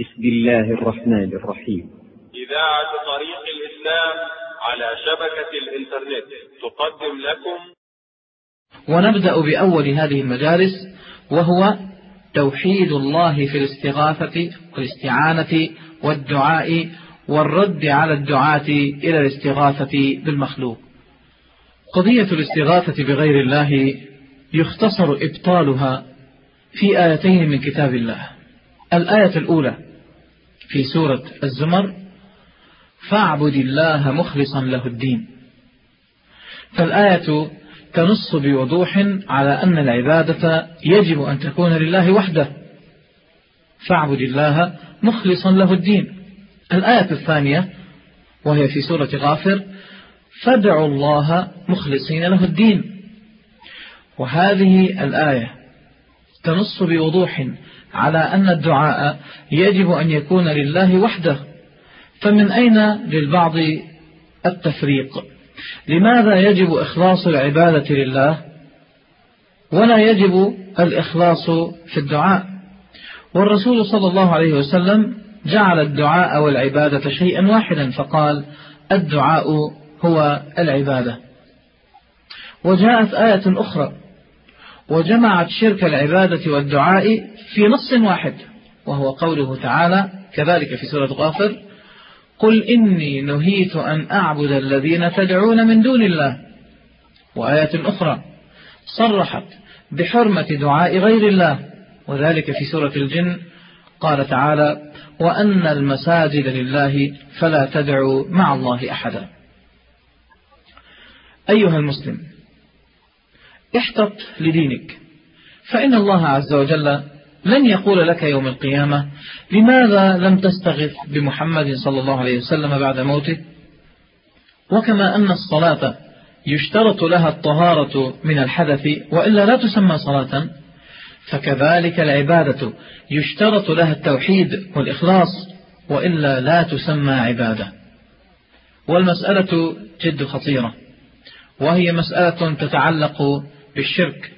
بسم الله الرحمن الرحيم. إذاعة طريق الإسلام على شبكة الإنترنت. تقدم لكم. ونبدأ بأول هذه المجالس وهو توحيد الله في الاستغاثة والاستعانة والدعاء والرد على الدعاة إلى الاستغاثة بالمخلوق. قضية الاستغاثة بغير الله يختصر إبطالها في آيتين من كتاب الله. الآية الأولى في سورة الزمر فاعبد الله مخلصا له الدين. فالآية تنص بوضوح على أن العبادة يجب أن تكون لله وحده. فاعبد الله مخلصا له الدين. الآية الثانية وهي في سورة غافر فادعوا الله مخلصين له الدين. وهذه الآية تنص بوضوح على أن الدعاء يجب أن يكون لله وحده. فمن أين للبعض التفريق؟ لماذا يجب إخلاص العبادة لله ولا يجب الإخلاص في الدعاء؟ والرسول صلى الله عليه وسلم جعل الدعاء والعبادة شيئا واحدا فقال الدعاء هو العبادة. وجاءت آية أخرى وجمعت شرك العبادة والدعاء في نص واحد وهو قوله تعالى كذلك في سورة غافر قل إني نهيت أن أعبد الذين تدعون من دون الله. وآية أخرى صرحت بحرمة دعاء غير الله. وذلك في سورة الجن قال تعالى وأن المساجد لله فلا تدعوا مع الله أحدا. أيها المسلم احتط لدينك. فإن الله عز وجل لن يقول لك يوم القيامة لماذا لم تستغث بمحمد صلى الله عليه وسلم بعد موته؟ وكما أن الصلاة يشترط لها الطهارة من الحدث وإلا لا تسمى صلاة. فكذلك العبادة يشترط لها التوحيد والإخلاص وإلا لا تسمى عبادة. والمسألة جد خطيرة وهي مسألة تتعلق بالشرك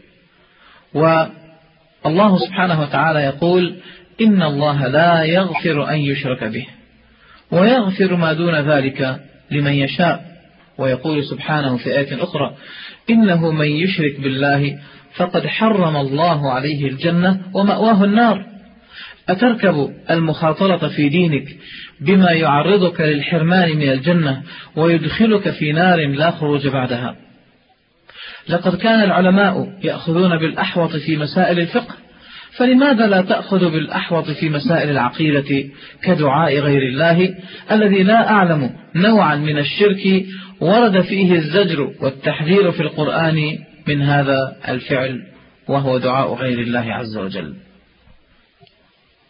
والله سبحانه وتعالى يقول إن الله لا يغفر أن يشرك به ويغفر ما دون ذلك لمن يشاء. ويقول سبحانه في آية أخرى إنه من يشرك بالله فقد حرم الله عليه الجنة ومأواه النار. أتركب المخاطرة في دينك بما يعرضك للحرمان من الجنة ويدخلك في نار لا خروج بعدها؟ لقد كان العلماء يأخذون بالأحوط في مسائل الفقه فلماذا لا تأخذ بالأحوط في مسائل العقيدة كدعاء غير الله الذي لا أعلم نوعا من الشرك ورد فيه الزجر والتحذير في القرآن من هذا الفعل وهو دعاء غير الله عز وجل؟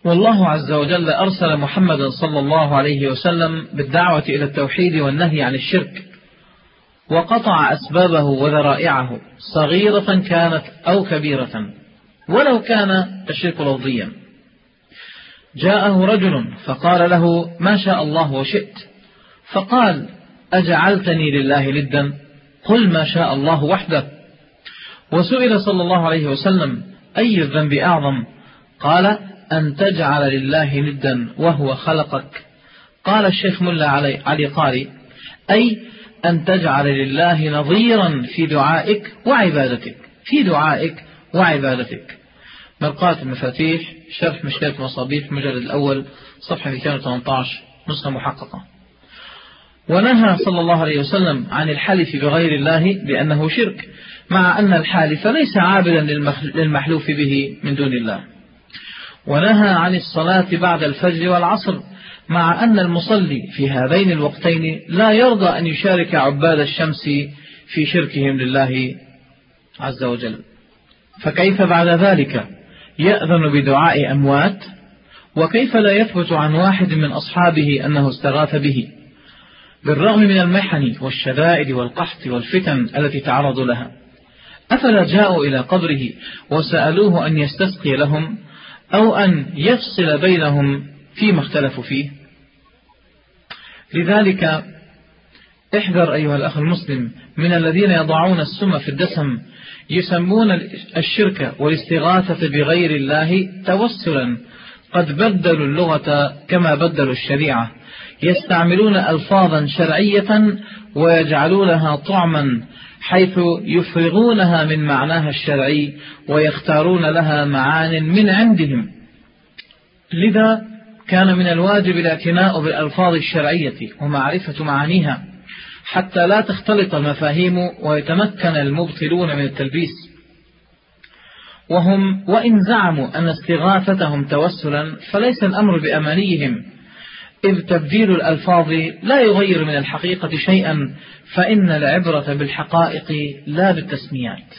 والله عز وجل أرسل محمد صلى الله عليه وسلم بالدعوة إلى التوحيد والنهي عن الشرك وقطع أسبابه وذرائعه صغيرة كانت أو كبيرة ولو كان الشرك لفظيا جاءه رجل فقال له ما شاء الله وشئت. فقال أجعلتني لله لدا قل ما شاء الله وحده. وسئل صلى الله عليه وسلم أي الذنب أعظم؟ قال أن تجعل لله ندا وهو خلقك. قال الشيخ ملا علي, علي قاري أي أن تجعل لله نظيرا في دعائك وعبادتك. في دعائك وعبادتك. مرقاة المفاتيح شرح مشكلة المصابيح المجلد الأول صفحة 218 نسخة محققة. ونهى صلى الله عليه وسلم عن الحلف بغير الله بأنه شرك مع أن الحالف ليس عابدا للمحلوف به من دون الله. ونهى عن الصلاة بعد الفجر والعصر مع أن المصلي في هذين الوقتين لا يرضى أن يشارك عباد الشمس في شركهم لله عز وجل. فكيف بعد ذلك يأذن بدعاء أموات؟ وكيف لا يثبت عن واحد من أصحابه أنه استغاث به؟ بالرغم من المحن والشدائد والقحط والفتن التي تعرضوا لها أفلا جاءوا إلى قبره وسألوه أن يستسقي لهم أو أن يفصل بينهم فيما اختلفوا فيه. لذلك احذر أيها الأخ المسلم من الذين يضعون السم في الدسم يسمون الشرك والاستغاثة بغير الله توسلا. قد بدلوا اللغة كما بدلوا الشريعة. يستعملون ألفاظا شرعية ويجعلونها طعما حيث يفرغونها من معناها الشرعي ويختارون لها معان من عندهم. لذا كان من الواجب الاعتناء بالألفاظ الشرعية ومعرفة معانيها حتى لا تختلط المفاهيم ويتمكن المبطلون من التلبيس. وهم وإن زعموا أن استغاثتهم توسلا فليس الأمر بأمانيهم. إذ تبديل الألفاظ لا يغير من الحقيقة شيئا فإن العبرة بالحقائق لا بالتسميات.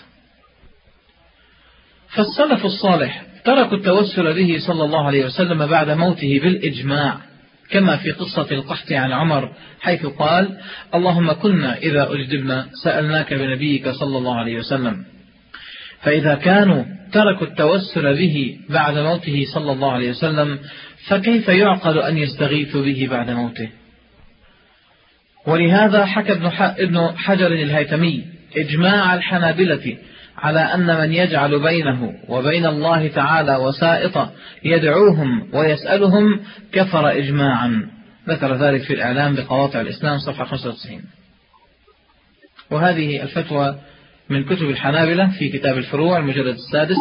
فالسلف الصالح تركوا التوسل به صلى الله عليه وسلم بعد موته بالإجماع كما في قصة القحط عن عمر حيث قال اللهم كنا إذا أجدبنا سألناك بنبيك صلى الله عليه وسلم. فإذا كانوا تركوا التوسل به بعد موته صلى الله عليه وسلم فكيف يعقل أن يستغيثوا به بعد موته؟ ولهذا حكى ابن حجر الهيتمي إجماع الحنابلة على أن من يجعل بينه وبين الله تعالى وسائط يدعوهم ويسألهم كفر إجماعا. ذكر ذلك في الإعلام بقواطع الإسلام صفحة 95 وهذه الفتوى من كتب الحنابلة في كتاب الفروع المجلد السادس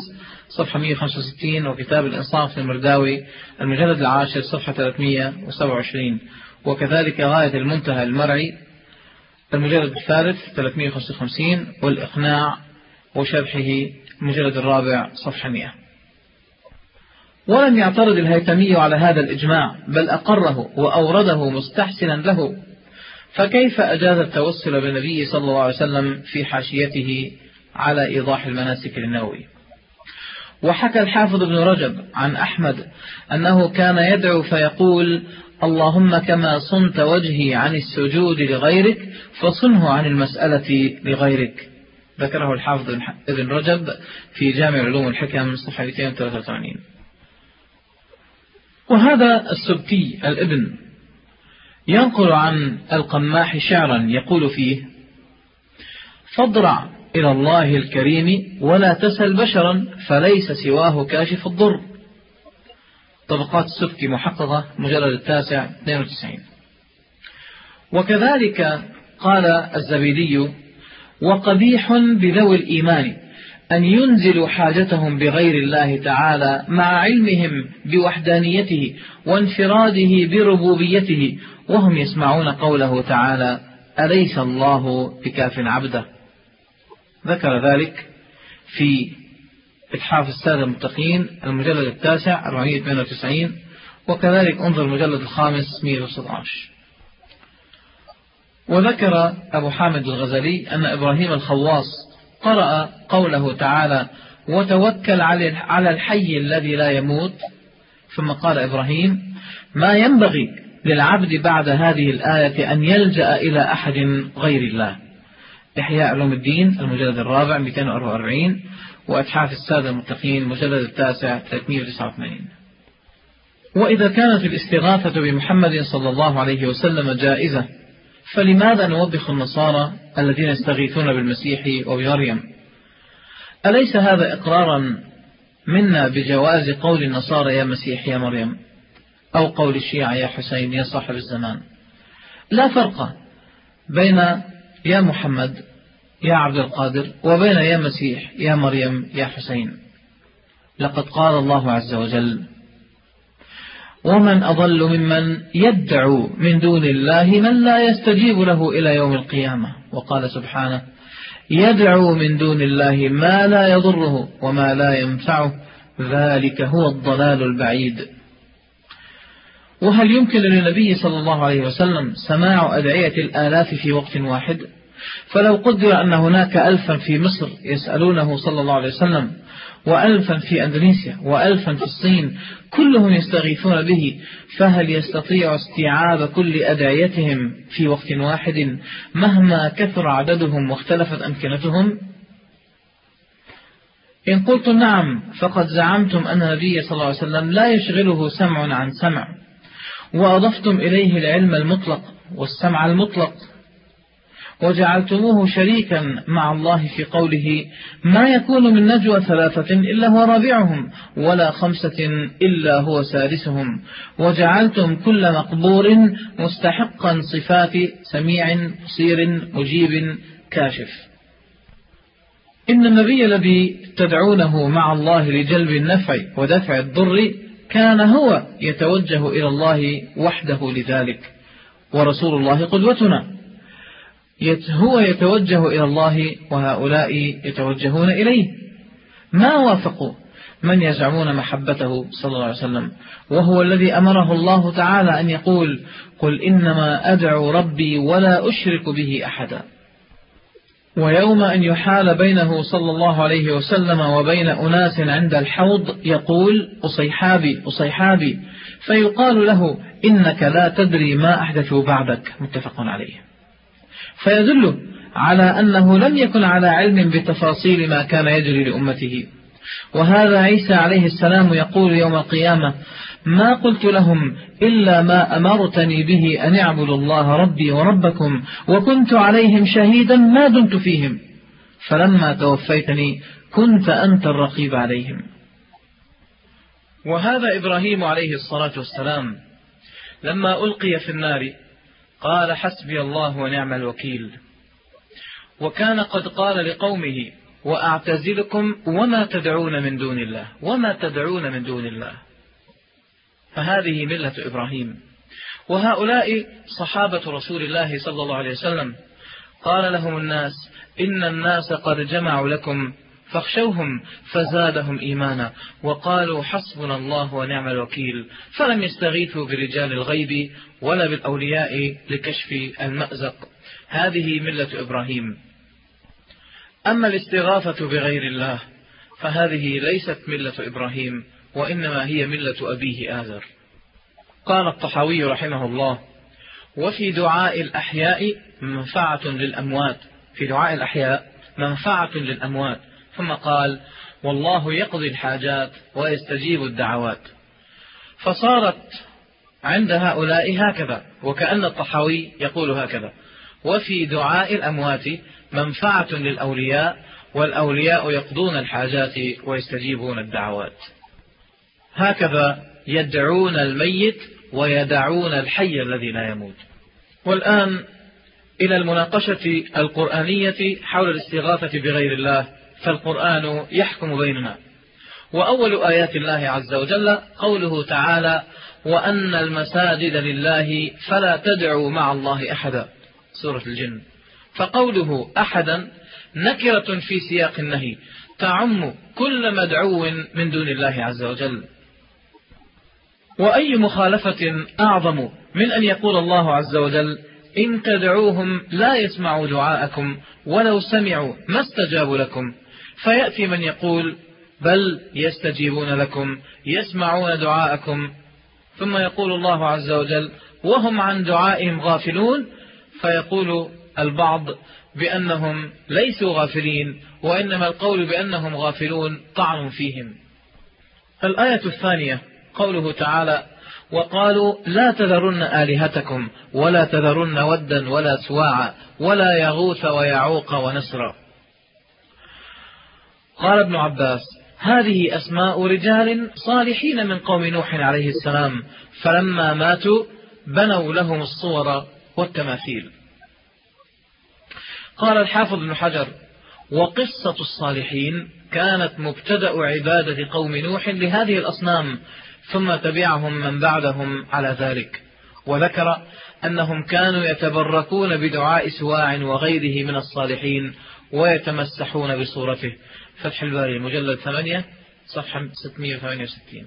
صفحة 165 وكتاب الإنصاف للمرداوي المجلد العاشر صفحة 327 وكذلك غاية المنتهى المرعي المجلد الثالث 355 والإقناع وشرحه المجلد الرابع صفحة 100 ولم يعترض الهيثمي على هذا الإجماع بل أقره وأورده مستحسنا له. فكيف أجاز التوسل بالنبي صلى الله عليه وسلم في حاشيته على إيضاح المناسك للنووي؟ وحكى الحافظ ابن رجب عن أحمد أنه كان يدعو فيقول اللهم كما صنت وجهي عن السجود لغيرك فصنه عن المسألة لغيرك. ذكره الحافظ ابن رجب في جامع علوم الحكم صفحة 283 وهذا السبتي الابن ينقل عن القماح شعرا يقول فيه فاضرع إلى الله الكريم ولا تسل بشرا فليس سواه كاشف الضر. طبقات السبكي محققة مجلد التاسع 92 وكذلك قال الزبيدي وقبيح بذوي الإيمان أن ينزلوا حاجتهم بغير الله تعالى مع علمهم بوحدانيته وانفراده بربوبيته وهم يسمعون قوله تعالى أليس الله بكاف عبده؟ ذكر ذلك في إتحاف السادة المتقين المجلد التاسع 498 وكذلك انظر المجلد الخامس 116 وذكر أبو حامد الغزالي أن إبراهيم الخواص قرأ قوله تعالى وتوكل على الحي الذي لا يموت ثم قال إبراهيم ما ينبغي للعبد بعد هذه الآية أن يلجأ إلى أحد غير الله إحياء علوم الدين المجلد الرابع 244 وأتحاف السادة المتقين المجلد التاسع 389 وإذا كانت الاستغاثة بمحمد صلى الله عليه وسلم جائزة فلماذا نوبخ النصارى الذين يستغيثون بالمسيح وبمريم؟ أليس هذا إقرارا منا بجواز قول النصارى يا مسيح يا مريم؟ أو قول الشيعة يا حسين يا صاحب الزمان؟ لا فرق بين يا محمد يا عبد القادر وبين يا مسيح يا مريم يا حسين. لقد قال الله عز وجل ومن أضل ممن يدعو من دون الله من لا يستجيب له إلى يوم القيامة. وقال سبحانه يدعو من دون الله ما لا يضره وما لا ينفعه ذلك هو الضلال البعيد. وهل يمكن للنبي صلى الله عليه وسلم سماع أدعية الآلاف في وقت واحد؟ فلو قدر أن هناك ألفا في مصر يسألونه صلى الله عليه وسلم وألفا في أندونيسيا وألفا في الصين كلهم يستغيثون به فهل يستطيع استيعاب كل أدعيتهم في وقت واحد مهما كثر عددهم واختلفت أمكنتهم؟ إن قلت نعم فقد زعمتم أن النبي صلى الله عليه وسلم لا يشغله سمع عن سمع وأضفتم إليه العلم المطلق والسمع المطلق. وجعلتموه شريكا مع الله في قوله ما يكون من نجوى ثلاثة إلا هو رابعهم ولا خمسة إلا هو سادسهم. وجعلتم كل مقبور مستحقا صفات سميع بصير مجيب كاشف. إن النبي الذي تدعونه مع الله لجلب النفع ودفع الضر كان هو يتوجه إلى الله وحده لذلك. ورسول الله قدوتنا. هو يتوجه إلى الله وهؤلاء يتوجهون إليه. ما وافقوا من يزعمون محبته صلى الله عليه وسلم؟ وهو الذي أمره الله تعالى أن يقول قل إنما أدعو ربي ولا أشرك به أحدا. ويوم أن يحال بينه صلى الله عليه وسلم وبين أناس عند الحوض يقول أصيحابي أصيحابي فيقال له إنك لا تدري ما أحدثوا بعدك. متفق عليه. فيدل على أنه لم يكن على علم بتفاصيل ما كان يجري لأمته. وهذا عيسى عليه السلام يقول يوم القيامة ما قلت لهم إلا ما أمرتني به أن اعبدوا الله ربي وربكم وكنت عليهم شهيدا ما دمت فيهم. فلما توفيتني كنت أنت الرقيب عليهم. وهذا إبراهيم عليه الصلاة والسلام لما ألقي في النار قال حسبي الله ونعم الوكيل. وكان قد قال لقومه وأعتزلكم وما تدعون من دون الله وما تدعون من دون الله. فهذه ملة إبراهيم. وهؤلاء صحابة رسول الله صلى الله عليه وسلم. قال لهم الناس إن الناس قد جمعوا لكم فاخشوهم فزادهم إيمانا وقالوا حسبنا الله ونعم الوكيل فلم يستغيثوا برجال الغيب ولا بالأولياء لكشف المأزق. هذه ملة إبراهيم. أما الاستغاثة بغير الله فهذه ليست ملة إبراهيم وإنما هي ملة أبيه آذر. قال الطحاوي رحمه الله وفي دعاء الأحياء منفعة للأموات في دعاء الأحياء منفعة للأموات ثم قال والله يقضي الحاجات ويستجيب الدعوات. فصارت عند هؤلاء هكذا وكأن الطحاوي يقول هكذا وفي دعاء الأموات منفعة للأولياء والأولياء يقضون الحاجات ويستجيبون الدعوات. هكذا يدعون الميت ويدعون الحي الذي لا يموت. والآن إلى المناقشة القرآنية حول الاستغاثة بغير الله. فالقرآن يحكم بيننا. وأول آيات الله عز وجل قوله تعالى وأن المساجد لله فلا تدعوا مع الله أحدا. سورة الجن. فقوله أحدا نكرة في سياق النهي تعم كل مدعو من دون الله عز وجل. وأي مخالفة أعظم من أن يقول الله عز وجل إن تدعوهم لا يسمعوا دعاءكم ولو سمعوا ما استجابوا لكم. فيأتي من يقول بل يستجيبون لكم يسمعون دعاءكم. ثم يقول الله عز وجل وهم عن دعائهم غافلون؟ فيقول البعض بأنهم ليسوا غافلين وإنما القول بأنهم غافلون طعن فيهم. الآية الثانية قوله تعالى وقالوا لا تذرن آلهتكم ولا تذرن ودا ولا سواعا ولا يغوث ويعوق ونسرا. قال ابن عباس هذه أسماء رجال صالحين من قوم نوح عليه السلام فلما ماتوا بنوا لهم الصور والتماثيل. قال الحافظ ابن حجر وقصة الصالحين كانت مبتدأ عبادة قوم نوح لهذه الأصنام ثم تبعهم من بعدهم على ذلك. وذكر أنهم كانوا يتبركون بدعاء سواع وغيره من الصالحين ويتمسحون بصورته. فتح الباري المجلد 8 صفحة 668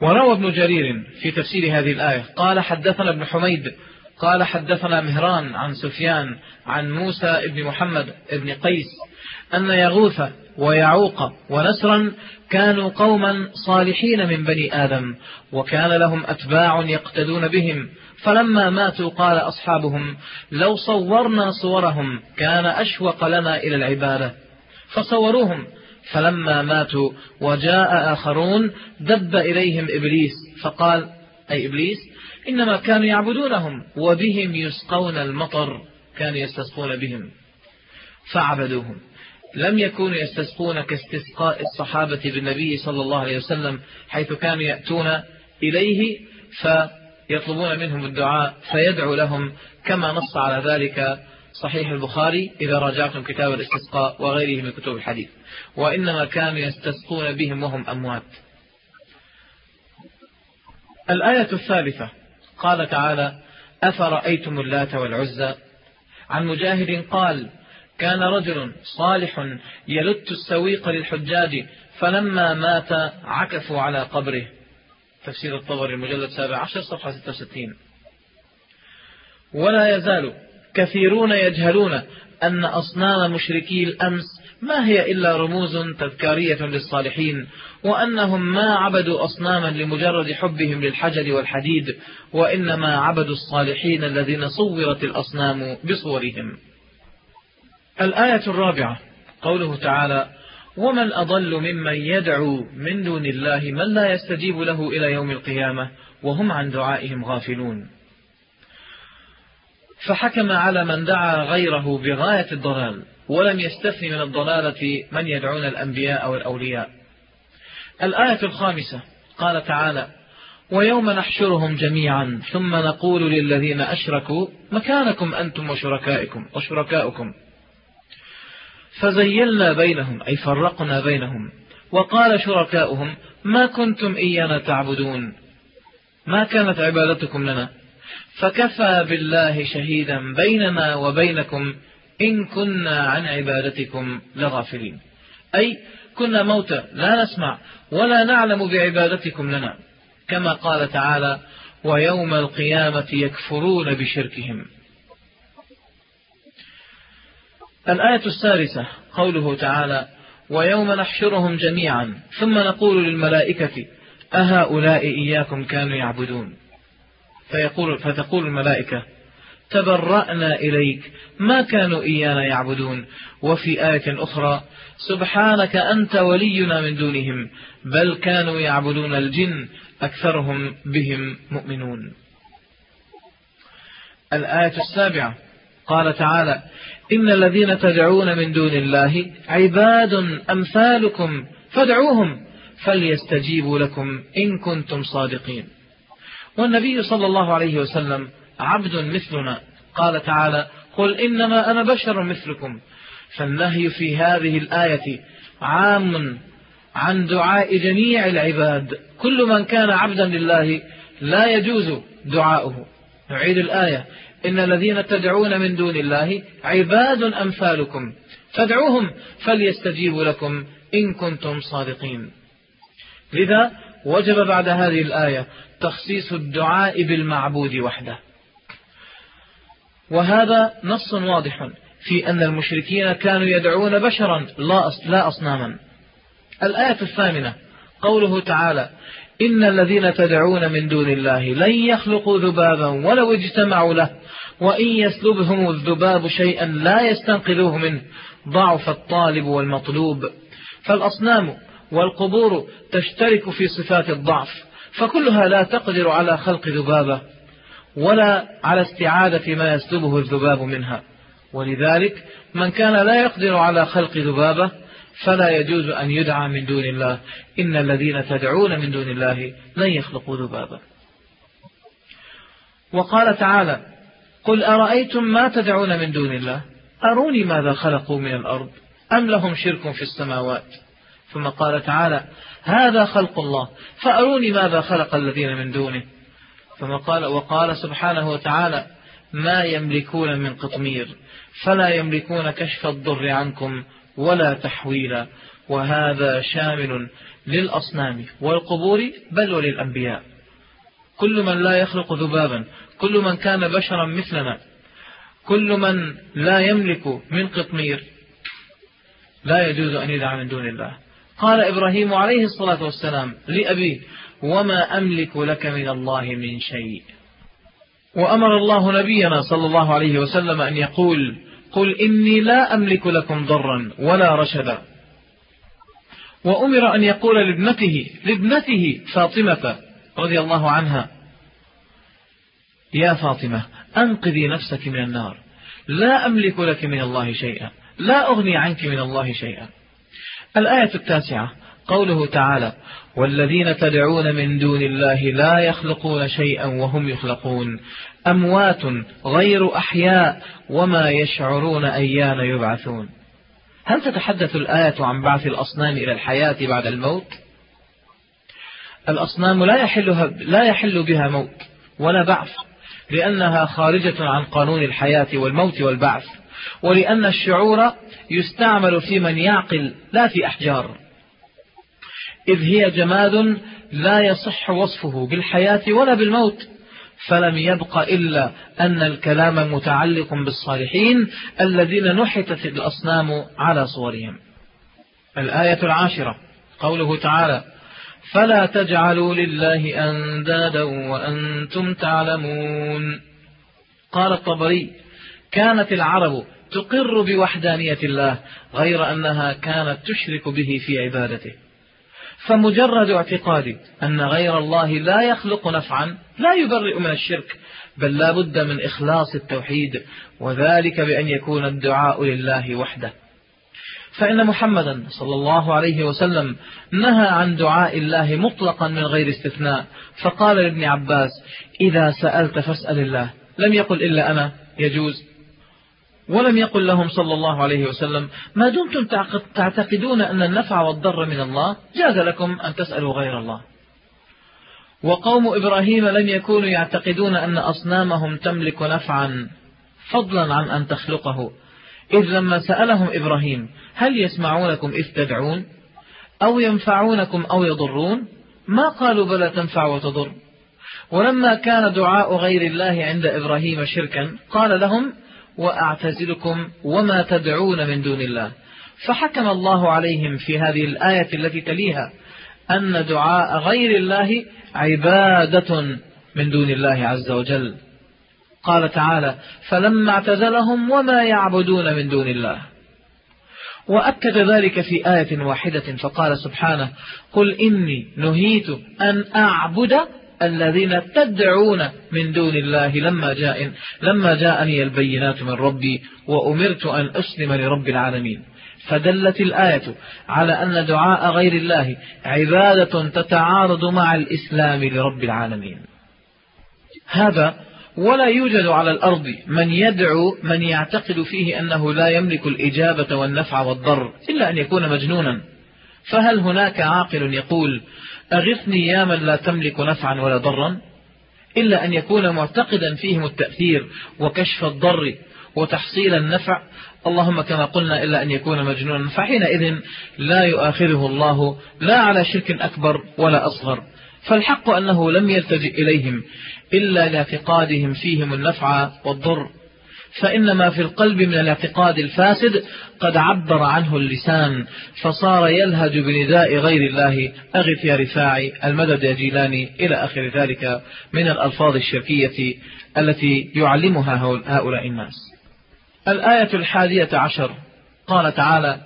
وروى ابن جرير في تفسير هذه الآية قال حدثنا ابن حميد قال حدثنا مهران عن سفيان عن موسى بن محمد بن قيس أن يغوث ويعوق ونسرا كانوا قوما صالحين من بني آدم وكان لهم أتباع يقتدون بهم. فلما ماتوا قال أصحابهم لو صورنا صورهم كان أشوق لنا إلى العبادة. فصوروهم. فلما ماتوا وجاء آخرون دب إليهم إبليس فقال أي إبليس إنما كانوا يعبدونهم وبهم يسقون المطر كانوا يستسقون بهم فعبدوهم. لم يكونوا يستسقون كاستسقاء الصحابة بالنبي صلى الله عليه وسلم حيث كانوا يأتون إليه فيطلبون منهم الدعاء فيدعو لهم كما نص على ذلك صحيح البخاري إذا راجعتم كتاب الاستسقاء وغيره من كتب الحديث وإنما كانوا يستسقون بهم وهم أموات. الآية الثالثة قال تعالى أفرأيتم اللات والعزى؟ عن مجاهد قال كان رجل صالح يلت السويق للحجاج فلما مات عكفوا على قبره. تفسير الطبري المجلد 17 صفحة 66 ولا يزال كثيرون يجهلون أن أصنام مشركي الأمس ما هي إلا رموز تذكارية للصالحين وأنهم ما عبدوا أصناما لمجرد حبهم للحجر والحديد وإنما عبدوا الصالحين الذين صورت الأصنام بصورهم. الآية الرابعة قوله تعالى ومن أضل ممن يدعو من دون الله من لا يستجيب له إلى يوم القيامة وهم عن دعائهم غافلون. فحكم على من دعا غيره بغاية الضلال ولم يستثن من الضلالة من يدعون الأنبياء والأولياء الآية الخامسة قال تعالى ويوم نحشرهم جميعا ثم نقول للذين أشركوا مكانكم أنتم وشركائكم وشركاؤكم. فزيلنا بينهم أي فرقنا بينهم وقال شركاؤهم ما كنتم إيانا تعبدون. ما كانت عبادتكم لنا؟ فكفى بالله شهيدا بيننا وبينكم. إن كنا عن عبادتكم لغافلين. أي كنا موتى لا نسمع ولا نعلم بعبادتكم لنا. كما قال تعالى ويوم القيامة يكفرون بشركهم. الآية السادسة قوله تعالى ويوم نحشرهم جميعا. ثم نقول للملائكة أهؤلاء إياكم كانوا يعبدون. فيقول فتقول الملائكة تبرأنا إليك ما كانوا إيانا يعبدون. وفي آية أخرى سبحانك أنت ولينا من دونهم بل كانوا يعبدون الجن أكثرهم بهم مؤمنون. الآية السابعة قال تعالى إن الذين تدعون من دون الله عباد أمثالكم فادعوهم فليستجيبوا لكم إن كنتم صادقين. والنبي صلى الله عليه وسلم عبد مثلنا. قال تعالى قل إنما أنا بشر مثلكم. فالنهي في هذه الآية عام عن دعاء جميع العباد. كل من كان عبدا لله لا يجوز دعاؤه. نعيد الآية إن الذين تدعون من دون الله عباد أمثالكم. فادعوهم فليستجيبوا لكم إن كنتم صادقين. لذا وجب بعد هذه الآية تخصيص الدعاء بالمعبود وحده. وهذا نص واضح في أن المشركين كانوا يدعون بشرا لا أصناما. الآية الثامنة قوله تعالى إن الذين تدعون من دون الله لن يخلقوا ذبابا ولو اجتمعوا له وإن يسلبهم الذباب شيئا لا يستنقذوه منه ضعف الطالب والمطلوب. فالأصنام والقبور تشترك في صفات الضعف فكلها لا تقدر على خلق ذبابة ولا على استعادة ما يسلبه الذباب منها. ولذلك من كان لا يقدر على خلق ذبابة فلا يجوز أن يدعى من دون الله. إن الذين تدعون من دون الله لن يخلقوا ذبابا وقال تعالى قل أرأيتم ما تدعون من دون الله؟ أروني ماذا خلقوا من الأرض؟ أم لهم شرك في السماوات؟ ثم قال تعالى هذا خلق الله فأروني ماذا خلق الذين من دونه. ثم قال وقال سبحانه وتعالى ما يملكون من قطمير فلا يملكون كشف الضر عنكم ولا تحويلا وهذا شامل للأصنام والقبور بل وللأنبياء. كل من لا يخلق ذبابا كل من كان بشرا مثلنا كل من لا يملك من قطمير لا يجوز أن يدعى من دون الله. قال إبراهيم عليه الصلاة والسلام لأبيه وما أملك لك من الله من شيء. وأمر الله نبينا صلى الله عليه وسلم أن يقول قل إني لا أملك لكم ضرا ولا رشدا. وأمر أن يقول لابنته لابنته فاطمة رضي الله عنها يا فاطمة أنقذي نفسك من النار لا أملك لك من الله شيئا لا أغني عنك من الله شيئا. الآية التاسعة قوله تعالى والذين تدعون من دون الله لا يخلقون شيئا وهم يخلقون أموات غير أحياء وما يشعرون أيان يبعثون. هل تتحدث الآية عن بعث الأصنام إلى الحياة بعد الموت؟ الأصنام لا, يحلها لا يحل بها موت ولا بعث لأنها خارجة عن قانون الحياة والموت والبعث ولأن الشعور يستعمل في من يعقل لا في أحجار. إذ هي جماد لا يصح وصفه بالحياة ولا بالموت فلم يبق إلا أن الكلام متعلق بالصالحين الذين نحتت الأصنام على صورهم. الآية العاشرة قوله تعالى فلا تجعلوا لله أندادا وأنتم تعلمون قال الطبري كانت العرب تقر بوحدانية الله غير أنها كانت تشرك به في عبادته. فمجرد اعتقاد أن غير الله لا يخلق نفعا لا يبرئ من الشرك بل لا بد من إخلاص التوحيد وذلك بأن يكون الدعاء لله وحده. فإن محمدا صلى الله عليه وسلم نهى عن دعاء الله مطلقا من غير استثناء فقال لابن عباس إذا سألت فاسأل الله لم يقل إلا أنا يجوز؟ ولم يقل لهم صلى الله عليه وسلم ما دمتم تعتقدون أن النفع والضر من الله؟ جاز لكم أن تسألوا غير الله. وقوم إبراهيم لم يكونوا يعتقدون أن أصنامهم تملك نفعا فضلا عن أن تخلقه. إذ لما سألهم إبراهيم هل يسمعونكم إذ تدعون؟ أو ينفعونكم أو يضرون؟ ما قالوا بلى تنفع وتضر؟ ولما كان دعاء غير الله عند إبراهيم شركا قال لهم وأعتزلكم وما تدعون من دون الله. فحكم الله عليهم في هذه الآية التي تليها أن دعاء غير الله عبادة من دون الله عز وجل. قال تعالى فلما اعتزلهم وما يعبدون من دون الله. وأكد ذلك في آية واحدة فقال سبحانه قل إني نهيت أن أعبد الذين تدعون من دون الله لما جاء لما جاءني البينات من ربي وأمرت أن أسلم لرب العالمين. فدلت الآية على أن دعاء غير الله عبادة تتعارض مع الإسلام لرب العالمين. هذا ولا يوجد على الأرض من يدعو من يعتقد فيه أنه لا يملك الإجابة والنفع والضر إلا أن يكون مجنونا. فهل هناك عاقل يقول أغثني يا من لا تملك نفعا ولا ضرا إلا أن يكون معتقدا فيهم التأثير وكشف الضر وتحصيل النفع. اللهم كما قلنا إلا أن يكون مجنونا. فحينئذ لا يؤاخذه الله لا على شرك أكبر ولا أصغر. فالحق أنه لم يلتجئ إليهم إلا لاعتقادهم فيهم النفع والضر. فإن ما في القلب من الاعتقاد الفاسد قد عبر عنه اللسان فصار يلهج بنداء غير الله أغث يا رفاعي المدد يا جيلاني إلى آخر ذلك من الألفاظ الشركية التي يعلمها هؤلاء الناس. الآية الحادية عشر قال تعالى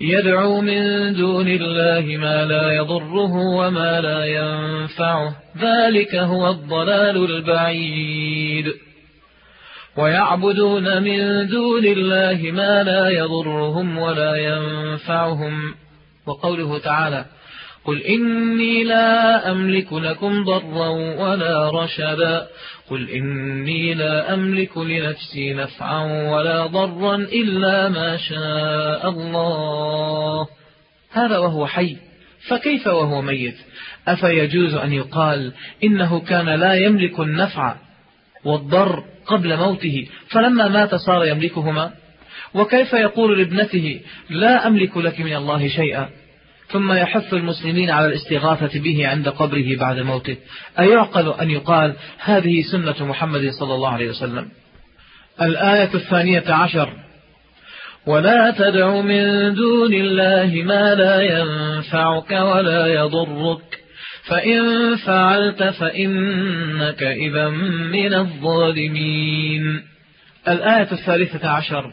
يدعو من دون الله ما لا يضره وما لا ينفعه ذلك هو الضلال البعيد. ويعبدون من دون الله ما لا يضرهم ولا ينفعهم. وقوله تعالى قل إني لا أملك لكم ضرا ولا رشدا. قل إني لا أملك لنفسي نفعا ولا ضرا إلا ما شاء الله. هذا وهو حي فكيف وهو ميت؟ أفيجوز أن يقال إنه كان لا يملك النفع والضر قبل موته فلما مات صار يملكهما. وكيف يقول لابنته لا أملك لك من الله شيئا. ثم يحث المسلمين على الاستغاثة به عند قبره بعد موته. أيعقل أن يقال هذه سنة محمد صلى الله عليه وسلم. الآية الثانية عشر. ولا تدع من دون الله ما لا ينفعك ولا يضرك. فإن فعلت فإنك إذا من الظالمين. الآية الثالثة عشر.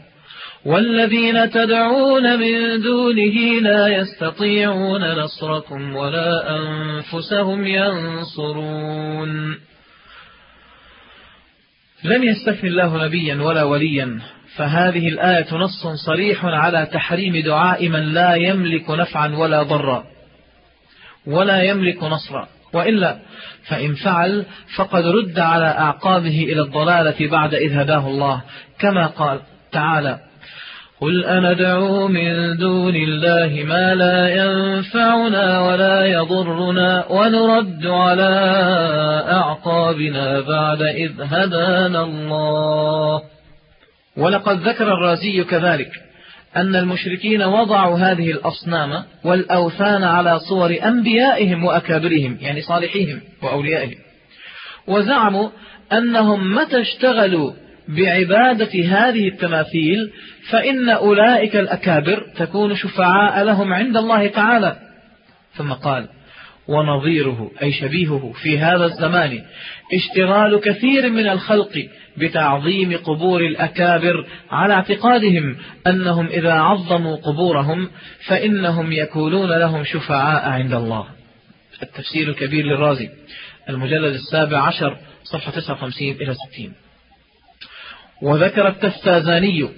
والذين تدعون من دونه لا يستطيعون نصركم ولا أنفسهم ينصرون. لم يستثني الله نبيا ولا وليا. فهذه الآية نص صريح على تحريم دعاء من لا يملك نفعا ولا ضرا. ولا يملك نصرا. وإلا فإن فعل فقد رد على أعقابه إلى الضلالة بعد إذ هداه الله. كما قال تعالى قل أندعو من دون الله ما لا ينفعنا ولا يضرنا ونرد على أعقابنا بعد إذ هدانا الله. ولقد ذكر الرازي كذلك. أن المشركين وضعوا هذه الأصنام والأوثان على صور أنبيائهم وأكابرهم يعني صالحيهم وأوليائهم. وزعموا أنهم متى اشتغلوا بعبادة هذه التماثيل فإن أولئك الأكابر تكون شفعاء لهم عند الله تعالى. ثم قال ونظيره أي شبيهه في هذا الزمان اشتغال كثير من الخلق بتعظيم قبور الأكابر على اعتقادهم أنهم إذا عظموا قبورهم فإنهم يكونون لهم شفعاء عند الله. التفسير الكبير للرازي المجلد السابع عشر صفحة 59 إلى 60 وذكر التفتازاني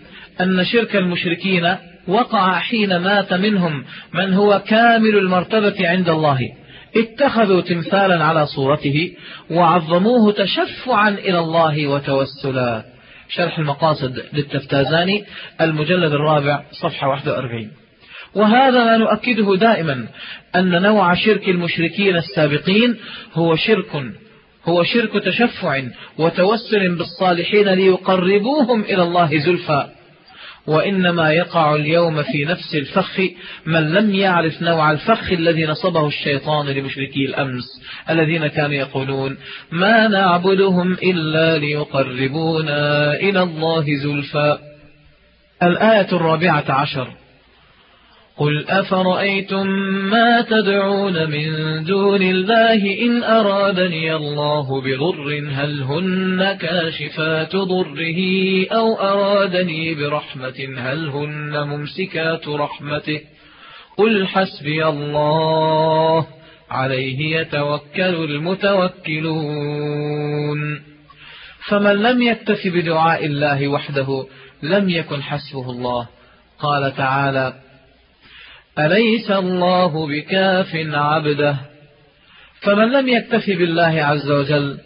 أن شرك المشركين وقع حين مات منهم من هو كامل المرتبة عند الله. اتخذوا تمثالا على صورته وعظموه تشفعا إلى الله وتوسلا. شرح المقاصد للتفتازاني المجلد الرابع صفحة 41 وهذا ما نؤكده دائما أن نوع شرك المشركين السابقين هو شرك هو شرك تشفع وتوسل بالصالحين ليقربوهم إلى الله زلفى. وإنما يقع اليوم في نفس الفخ من لم يعرف نوع الفخ الذي نصبه الشيطان لمشركي الأمس الذين كانوا يقولون ما نعبدهم إلا ليقربونا إلى الله زلفى. الآية الرابعة عشر قل أفرأيتم ما تدعون من دون الله إن أرادني الله بضر هل هن كاشفات ضره أو أرادني برحمة هل هن ممسكات رحمته قل حسبي الله عليه يتوكل المتوكلون فمن لم يكتف بدعاء الله وحده لم يكن حسبه الله قال تعالى أليس الله بكاف عبده؟ فمن لم يكتف بالله عز وجل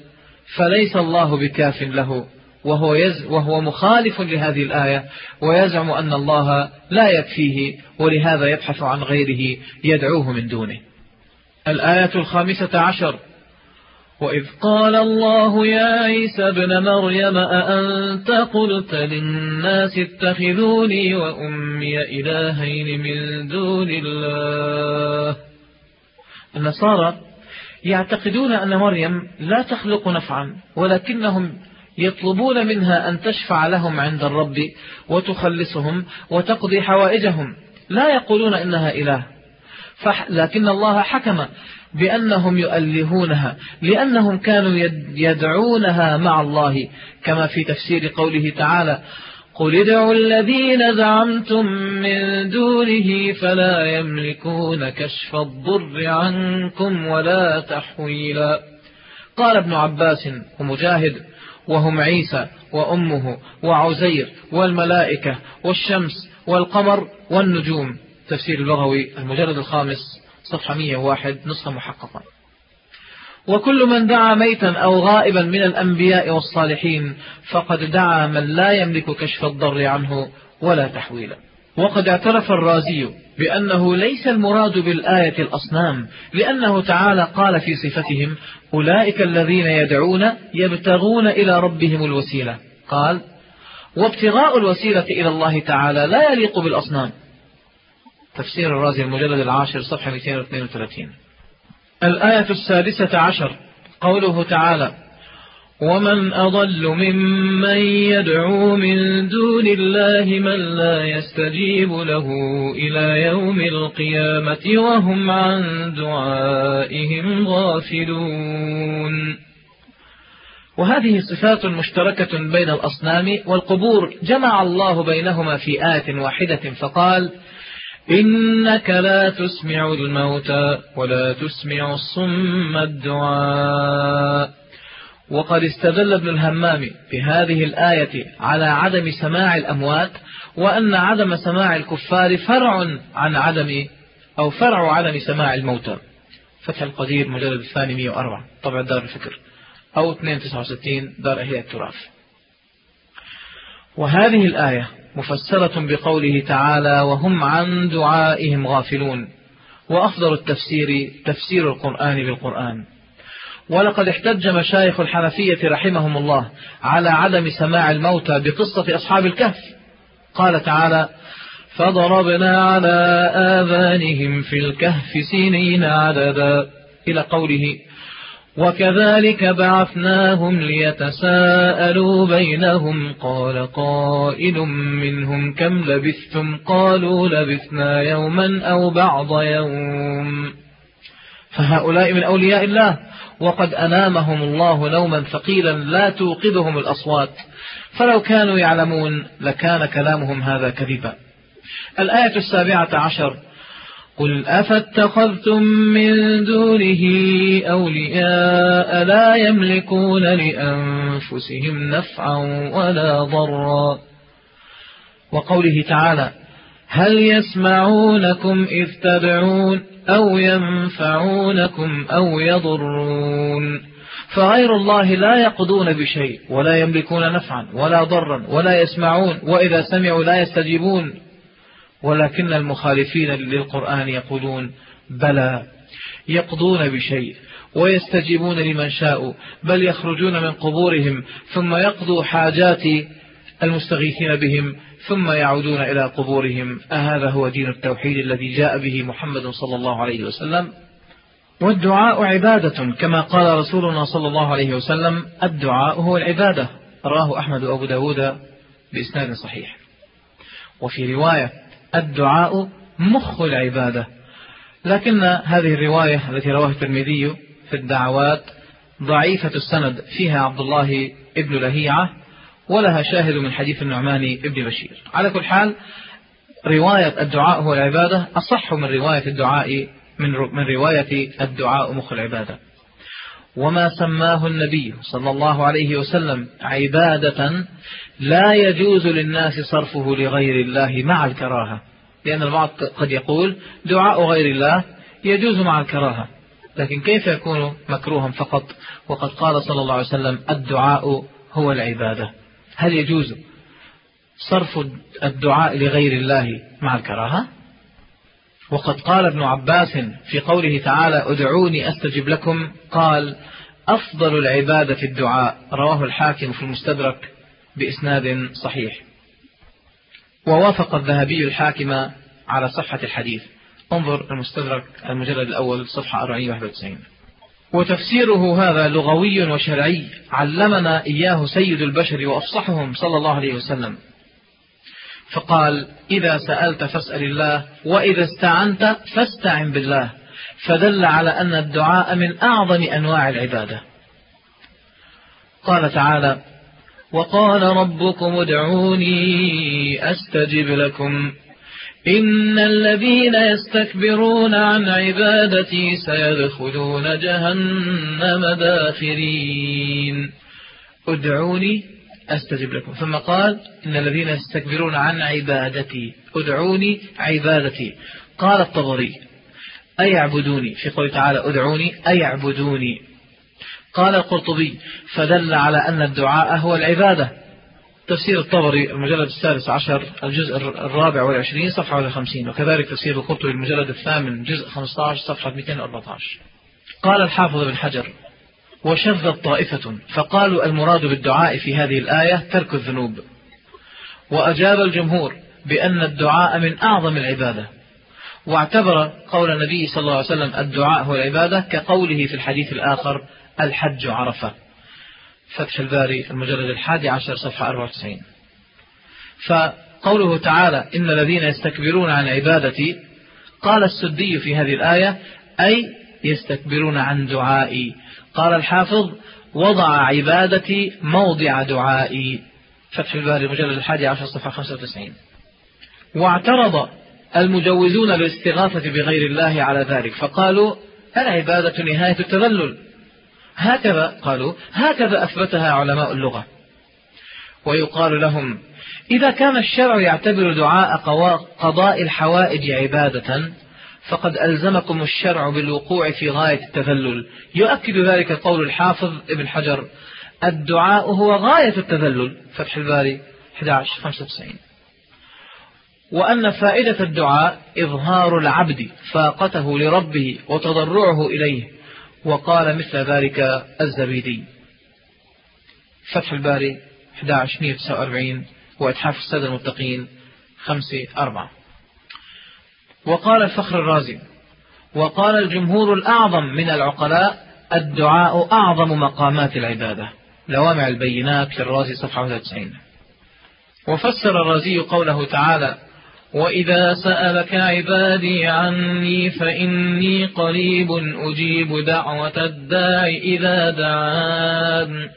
فليس الله بكاف له وهو, يز وهو مخالف لهذه الآية ويزعم أن الله لا يكفيه ولهذا يبحث عن غيره يدعوه من دونه. الآية الخامسة عشر وإذ قال الله يا عيسى ابن مريم أأنت قلت للناس اتخذوني وأمي إلهين من دون الله النصارى يعتقدون أن مريم لا تخلق نفعا ولكنهم يطلبون منها أن تشفع لهم عند الرب وتخلصهم وتقضي حوائجهم. لا يقولون إنها إله لكن الله حكم بأنهم يؤلهونها لأنهم كانوا يدعونها مع الله كما في تفسير قوله تعالى قل ادعوا الذين زعمتم من دونه فلا يملكون كشف الضر عنكم ولا تحويلا قال ابن عباس ومجاهد وهم عيسى وأمه وعزير والملائكة والشمس والقمر والنجوم. تفسير اللغوي المجلد الخامس. صفحة 101 نسخة محققة وكل من دعا ميتا أو غائبا من الأنبياء والصالحين فقد دعا من لا يملك كشف الضر عنه ولا تحويلا. وقد اعترف الرازي بأنه ليس المراد بالآية الأصنام لأنه تعالى قال في صفتهم أولئك الذين يدعون يبتغون إلى ربهم الوسيلة قال وابتغاء الوسيلة إلى الله تعالى لا يليق بالأصنام تفسير الرازي المجلد العاشر صفحة 232 الآية السادسة عشر قوله تعالى ومن أضل ممن يدعو من دون الله من لا يستجيب له إلى يوم القيامة وهم عن دعائهم غافلون. وهذه صفات مشتركة بين الأصنام والقبور. جمع الله بينهما في آية واحدة فقال إنك لا تسمع الموتى ولا تسمع الصم الدعاء. وقد استدل ابن الهمام بهذه الآية على عدم سماع الأموات وأن عدم سماع الكفار فرع عن عدم أو فرع عدم سماع الموتى. فتح القدير مجلد الثاني 104 طبع دار الفكر أو 269 دار أهياء التراث. وهذه الآية مفسرة بقوله تعالى وهم عن دعائهم غافلون وأفضل التفسير تفسير القرآن بالقرآن. ولقد احتج مشايخ الحنفية رحمهم الله على عدم سماع الموتى بقصة أصحاب الكهف. قال تعالى فضربنا على آذانهم في الكهف سنين عددا. إلى قوله وكذلك بعثناهم ليتساءلوا بينهم قال قائل منهم كم لبثتم قالوا لبثنا يوما أو بعض يوم فهؤلاء من أولياء الله وقد أنامهم الله نوما ثقيلا لا توقظهم الأصوات فلو كانوا يعلمون لكان كلامهم هذا كذبا الآية السابعة عشر قل أفاتخذتم من دونه أولياء لا يملكون لأنفسهم نفعا ولا ضرا وقوله تعالى هل يسمعونكم إذ تدعون أو ينفعونكم أو يضرون فغير الله لا يقضون بشيء ولا يملكون نفعا ولا ضرا ولا يسمعون وإذا سمعوا لا يستجيبون ولكن المخالفين للقرآن يقولون بلى يقضون بشيء ويستجيبون لمن شاءوا بل يخرجون من قبورهم ثم يقضوا حاجات المستغيثين بهم ثم يعودون إلى قبورهم. أهذا هو دين التوحيد الذي جاء به محمد صلى الله عليه وسلم. والدعاء عبادة كما قال رسولنا صلى الله عليه وسلم الدعاء هو العبادة. راه أحمد وأبو داود بإسناد صحيح. وفي رواية الدعاء مخ العبادة. لكن هذه الرواية التي رواه الترمذي في الدعوات ضعيفة السند فيها عبد الله ابن لهيعة ولها شاهد من حديث النعمان ابن بشير. على كل حال رواية الدعاء هو العبادة أصح من رواية الدعاء من من رواية الدعاء مخ العبادة. وما سماه النبي صلى الله عليه وسلم عبادة لا يجوز للناس صرفه لغير الله مع الكراهة. لأن البعض قد يقول دعاء غير الله يجوز مع الكراهة. لكن كيف يكون مكروها فقط؟ وقد قال صلى الله عليه وسلم الدعاء هو العبادة. هل يجوز صرف الدعاء لغير الله مع الكراهة؟ وقد قال ابن عباس في قوله تعالى ادعوني أستجب لكم قال أفضل العبادة الدعاء. رواه الحاكم في المستدرك بإسناد صحيح. ووافق الذهبي الحاكم على صحة الحديث. انظر المستدرك المجلد الأول صفحة 491 وتفسيره هذا لغوي وشرعي. علمنا إياه سيد البشر وأفصحهم صلى الله عليه وسلم. فقال إذا سألت فاسأل الله وإذا استعنت فاستعن بالله. فدل على أن الدعاء من أعظم أنواع العبادة. قال تعالى وقال ربكم ادعوني أستجب لكم. إن الذين يستكبرون عن عبادتي سيدخلون جهنم داخرين. ادعوني أستجب لكم. ثم قال إن الذين يستكبرون عن عبادتي ادعوني عبادتي. قال الطبري أيعبدوني؟ في قوله تعالى ادعوني أيعبدوني. قال القرطبي فدل على أن الدعاء هو العبادة. تفسير الطبري المجلد السادس عشر الجزء الرابع والعشرين صفحة والخمسين وكذلك تفسير القرطبي المجلد الثامن جزء 15 صفحة 214 قال الحافظ بن حجر وشذت طائفة فقالوا المراد بالدعاء في هذه الآية ترك الذنوب. وأجاب الجمهور بأن الدعاء من أعظم العبادة. واعتبر قول النبي صلى الله عليه وسلم الدعاء هو العبادة كقوله في الحديث الآخر الحج عرفة. فتح الباري المجلد الحادي عشر صفحة 94 فقوله تعالى إن الذين يستكبرون عن عبادتي قال السدي في هذه الآية أي يستكبرون عن دعائي. قال الحافظ وضع عبادتي موضع دعائي. فتح الباري المجلد الحادي عشر صفحة 95 واعترض المجوزون الاستغاثة بغير الله على ذلك فقالوا العبادة نهاية التذلل. هكذا قالوا هكذا أثبتها علماء اللغة. ويقال لهم إذا كان الشرع يعتبر دعاء قضاء الحوائج عبادة فقد ألزمكم الشرع بالوقوع في غاية التذلل. يؤكد ذلك قول الحافظ ابن حجر الدعاء هو غاية التذلل. فتح الباري 1195 وأن فائدة الدعاء إظهار العبد فاقته لربه وتضرعه إليه. وقال مثل ذلك الزبيدي. فتح الباري 1149 وإتحاف السادة المتقين 5 4 وقال الفخر الرازي وقال الجمهور الأعظم من العقلاء الدعاء أعظم مقامات العبادة. لوامع البينات للرازي صفحة 91 وفسر الرازي قوله تعالى وإذا سألك عبادي عني فإني قريب أجيب دعوة الداع إذا دعان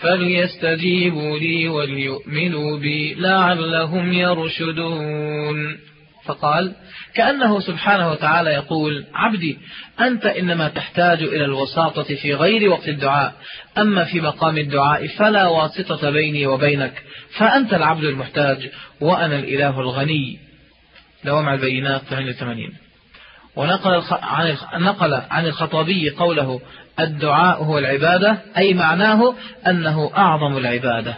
فليستجيبوا لي وليؤمنوا بي لعلهم يرشدون فقال كأنه سبحانه وتعالى يقول عبدي أنت إنما تحتاج إلى الوساطة في غير وقت الدعاء أما في مقام الدعاء فلا واسطة بيني وبينك فأنت العبد المحتاج وأنا الإله الغني دوام البينات 88 ونقل عن نقل عن الخطابي قوله الدعاء هو العبادة أي معناه أنه أعظم العبادة.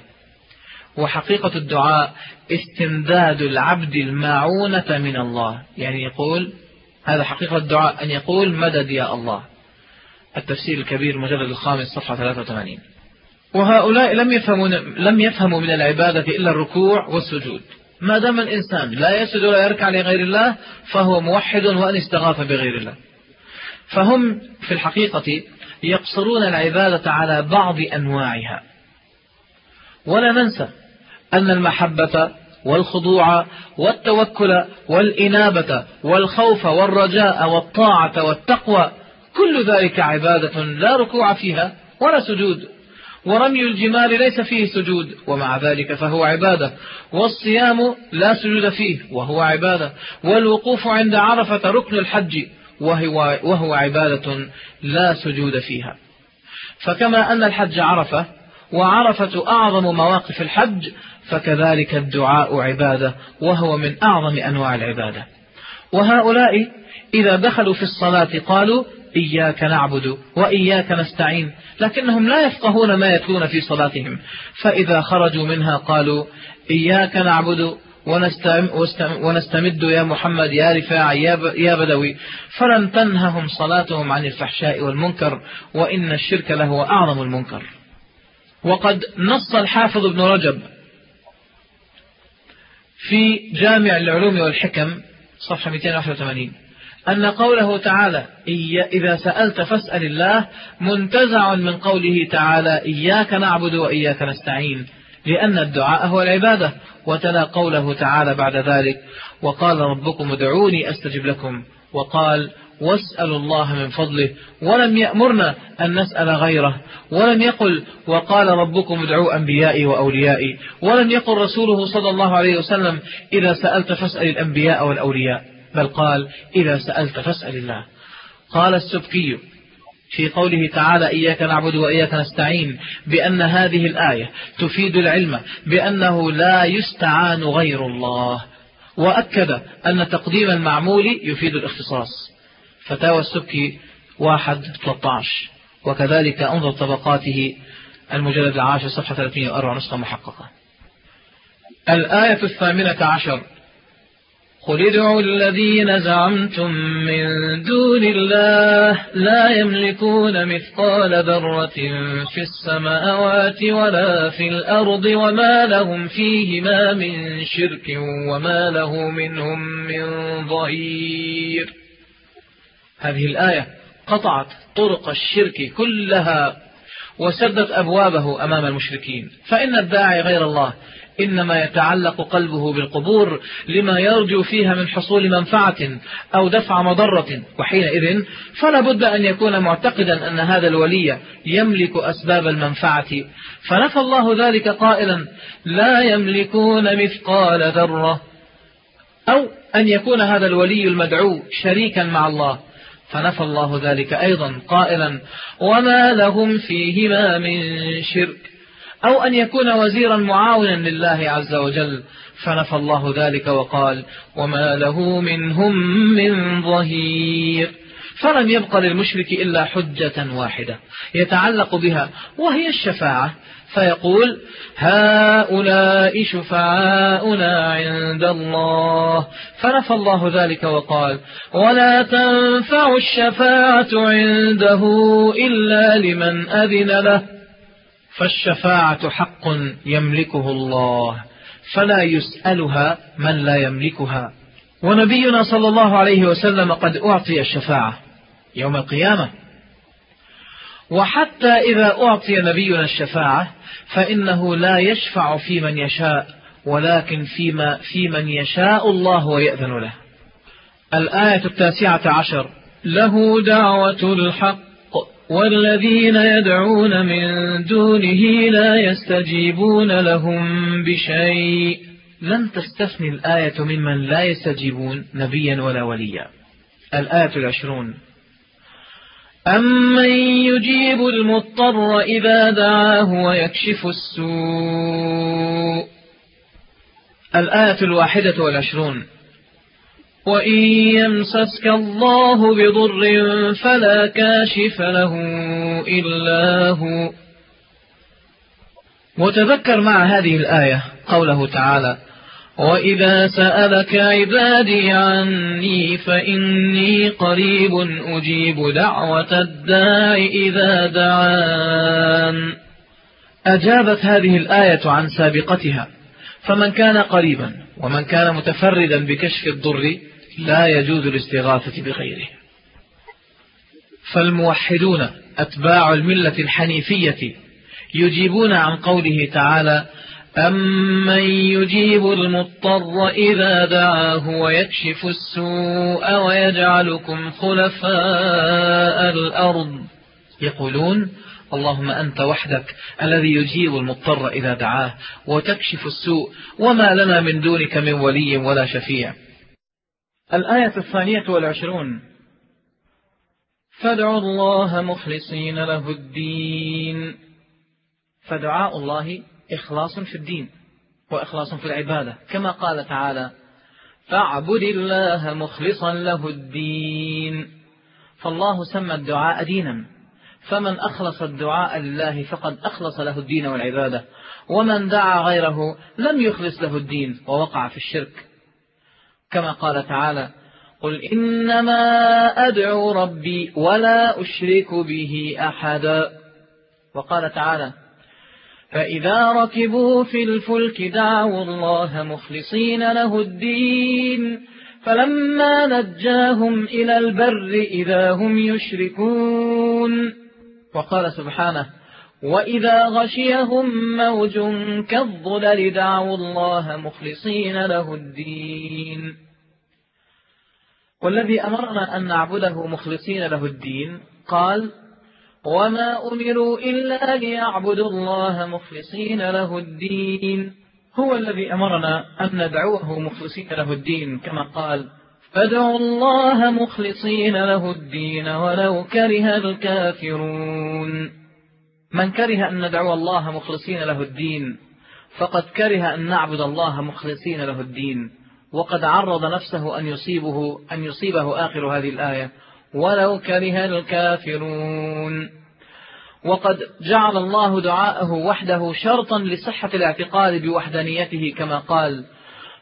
وحقيقة الدعاء استمداد العبد المعونة من الله. يعني يقول هذا حقيقة الدعاء أن يقول مدد يا الله. التفسير الكبير مجلد الخامس صفحة 83 وهؤلاء لم يفهموا لم يفهموا من العبادة إلا الركوع والسجود. ما دام الإنسان لا يسجد ولا يركع لغير الله فهو موحد وأن استغاث بغير الله. فهم في الحقيقة يقصرون العبادة على بعض أنواعها. ولا ننسى أن المحبة والخضوع والتوكل والإنابة والخوف والرجاء والطاعة والتقوى كل ذلك عبادة لا ركوع فيها ولا سجود. ورمي الجمال ليس فيه سجود ومع ذلك فهو عبادة. والصيام لا سجود فيه وهو عبادة. والوقوف عند عرفة ركن الحج وهو, وهو عبادة لا سجود فيها. فكما أن الحج عرفة وعرفة أعظم مواقف الحج فكذلك الدعاء عبادة وهو من أعظم أنواع العبادة. وهؤلاء إذا دخلوا في الصلاة قالوا إياك نعبد وإياك نستعين لكنهم لا يفقهون ما يتلون في صلاتهم. فإذا خرجوا منها قالوا إياك نعبد ونستمد يا محمد يا رفاع يا بدوي. فلن تنههم صلاتهم عن الفحشاء والمنكر وإن الشرك له أعظم المنكر. وقد نص الحافظ ابن رجب في جامع العلوم والحكم صفحة 281 أن قوله تعالى إذا سألت فاسأل الله منتزع من قوله تعالى إياك نعبد وإياك نستعين لأن الدعاء هو العبادة وتلا قوله تعالى بعد ذلك وقال ربكم ادعوني أستجب لكم وقال واسألوا الله من فضله ولم يأمرنا أن نسأل غيره ولم يقل وقال ربكم ادعوا أنبيائي وأوليائي ولم يقل رسوله صلى الله عليه وسلم إذا سألت فاسأل الأنبياء والأولياء. بل قال إذا سألت فاسأل الله. قال السبكي في قوله تعالى إياك نعبد وإياك نستعين بأن هذه الآية تفيد العلم بأنه لا يستعان غير الله. وأكد أن تقديم المعمول يفيد الاختصاص. فتاوى السبكي واحد 13 وكذلك انظر طبقاته المجلد العاشر صفحة 304 نسخة محققة. الآية الثامنة عشر قل ادعوا الذين زعمتم من دون الله لا يملكون مثقال ذرة في السماوات ولا في الأرض وما لهم فيهما من شرك وما له منهم من ظهير هذه الآية قطعت طرق الشرك كلها وسدت أبوابه أمام المشركين فإن الداعي غير الله إنما يتعلق قلبه بالقبور لما يرجو فيها من حصول منفعة أو دفع مضرة وحينئذ فلا بد أن يكون معتقدا أن هذا الولي يملك أسباب المنفعة. فنفى الله ذلك قائلا لا يملكون مثقال ذرة. أو أن يكون هذا الولي المدعو شريكا مع الله. فنفى الله ذلك أيضا قائلا وما لهم فيهما من شرك. أو أن يكون وزيرا معاونا لله عز وجل. فنفى الله ذلك وقال وما له منهم من ظهير. فلم يبق للمشرك إلا حجة واحدة يتعلق بها وهي الشفاعة. فيقول هؤلاء شفعاؤنا عند الله. فنفى الله ذلك وقال ولا تنفع الشفاعة عنده إلا لمن أذن له. فالشفاعة حق يملكه الله فلا يسألها من لا يملكها. ونبينا صلى الله عليه وسلم قد أعطي الشفاعة يوم القيامة. وحتى إذا أعطي نبينا الشفاعة فإنه لا يشفع في من يشاء ولكن فيما في من يشاء الله ويأذن له. الآية التاسعة عشر له دعوة الحق والذين يدعون من دونه لا يستجيبون لهم بشيء. لن تستثني الآية ممن لا يستجيبون نبيا ولا وليا. الآية العشرون. أمن يجيب المضطر إذا دعاه ويكشف السوء. الآية الواحدة والعشرون. وإن يمسسك الله بضر فلا كاشف له إلا هو. وتذكر مع هذه الآية قوله تعالى وإذا سألك عبادي عني فإني قريب أجيب دعوة الداع إذا دعان. أجابت هذه الآية عن سابقتها فمن كان قريبا ومن كان متفردا بكشف الضر لا يجوز الاستغاثة بغيره. فالموحدون أتباع الملة الحنيفية يجيبون عن قوله تعالى أمن يجيب المضطر إذا دعاه ويكشف السوء ويجعلكم خلفاء الأرض. يقولون اللهم أنت وحدك الذي يجيب المضطر إذا دعاه وتكشف السوء وما لنا من دونك من ولي ولا شفيع. الآية الثانية والعشرون. فادعوا الله مخلصين له الدين. فدعاء الله إخلاص في الدين وإخلاص في العبادة. كما قال تعالى فاعبد الله مخلصا له الدين. فالله سمى الدعاء دينا. فمن أخلص الدعاء لله فقد أخلص له الدين والعبادة. ومن دعا غيره لم يخلص له الدين ووقع في الشرك. كما قال تعالى قل إنما أدعو ربي ولا أشرك به أحدا وقال تعالى فإذا ركبوا في الفلك دعوا الله مخلصين له الدين فلما نجاهم إلى البر إذا هم يشركون. وقال سبحانه وإذا غشيهم موج كالظلل دعوا الله مخلصين له الدين والذي أمرنا أن نعبده مخلصين له الدين قال وما أمروا إلا ليعبدوا الله مخلصين له الدين هو الذي أمرنا أن ندعوه مخلصين له الدين كما قال فادعوا الله مخلصين له الدين ولو كره الكافرون من كره أن ندعو الله مخلصين له الدين فقد كره أن نعبد الله مخلصين له الدين وقد عرض نفسه أن يصيبه أن يصيبه آخر هذه الآية ولو كره الكافرون وقد جعل الله دعاءه وحده شرطا لصحة الاعتقاد بوحدانيته كما قال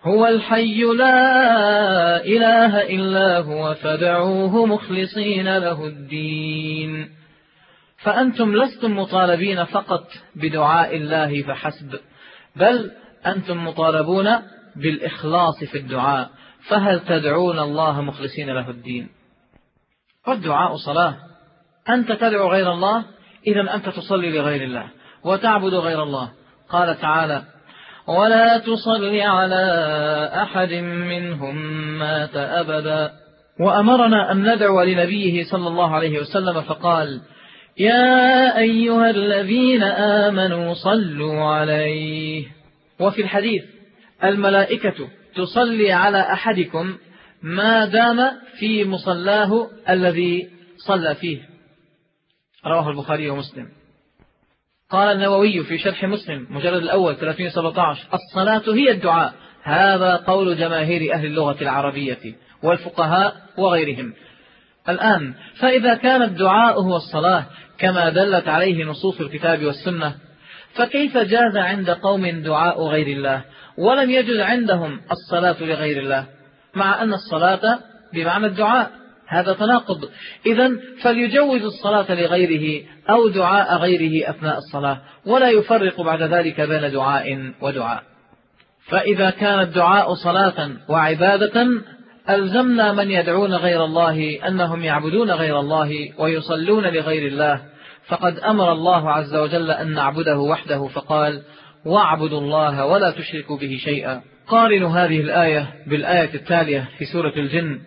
هو الحي لا إله إلا هو فدعوه مخلصين له الدين فأنتم لستم مطالبين فقط بدعاء الله فحسب بل أنتم مطالبون بالإخلاص في الدعاء فهل تدعون الله مخلصين له الدين؟ والدعاء صلاة. أنت تدعو غير الله؟ إذا أنت تصلي لغير الله وتعبد غير الله. قال تعالى ولا تصل على أحد منهم مات أبدا. وأمرنا أن ندعو لنبيه صلى الله عليه وسلم فقال يا أيها الذين آمنوا صلوا عليه. وفي الحديث الملائكة تصلي على أحدكم ما دام في مصلاه الذي صلى فيه. رواه البخاري ومسلم. قال النووي في شرح مسلم مجلد الأول 317 الصلاة هي الدعاء. هذا قول جماهير أهل اللغة العربية والفقهاء وغيرهم. الآن فإذا كان الدعاء هو الصلاة كما دلت عليه نصوص الكتاب والسنة فكيف جاز عند قوم دعاء غير الله؟ ولم يجد عندهم الصلاة لغير الله مع أن الصلاة بمعنى الدعاء هذا تناقض. إذا فليجوز الصلاة لغيره أو دعاء غيره أثناء الصلاة ولا يفرق بعد ذلك بين دعاء ودعاء. فإذا كان الدعاء صلاة وعبادة ألزمنا من يدعون غير الله أنهم يعبدون غير الله ويصلون لغير الله فقد أمر الله عز وجل أن نعبده وحده فقال واعبدوا الله ولا تشركوا به شيئا. قارنوا هذه الآية بالآية التالية في سورة الجن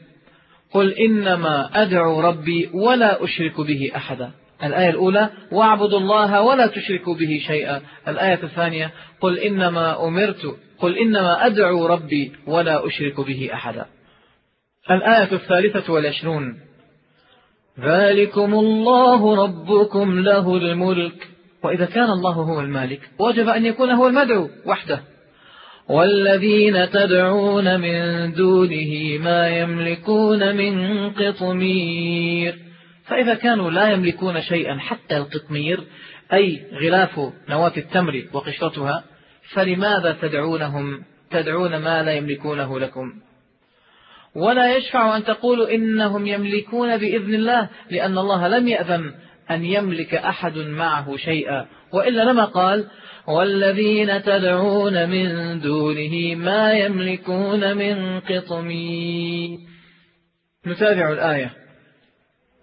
قل إنما أدعو ربي ولا أشرك به أحدا. الآية الأولى واعبدوا الله ولا تشركوا به شيئا. الآية الثانية قل إنما أمرت قل إنما أدعو ربي ولا أشرك به أحدا. الآية الثالثة والعشرون. ذلكم الله ربكم له الملك. وإذا كان الله هو المالك وجب أن يكون هو المدعو وحده. والذين تدعون من دونه ما يملكون من قطمير. فإذا كانوا لا يملكون شيئا حتى القطمير أي غلاف نواة التمر وقشرتها فلماذا تدعونهم؟ تدعون ما لا يملكونه لكم. ولا يشفع أن تقولوا إنهم يملكون بإذن الله لأن الله لم يأذن أن يملك أحد معه شيئا. وإلا لما قال والذين تدعون من دونه ما يملكون من قطمين نتابع الآية.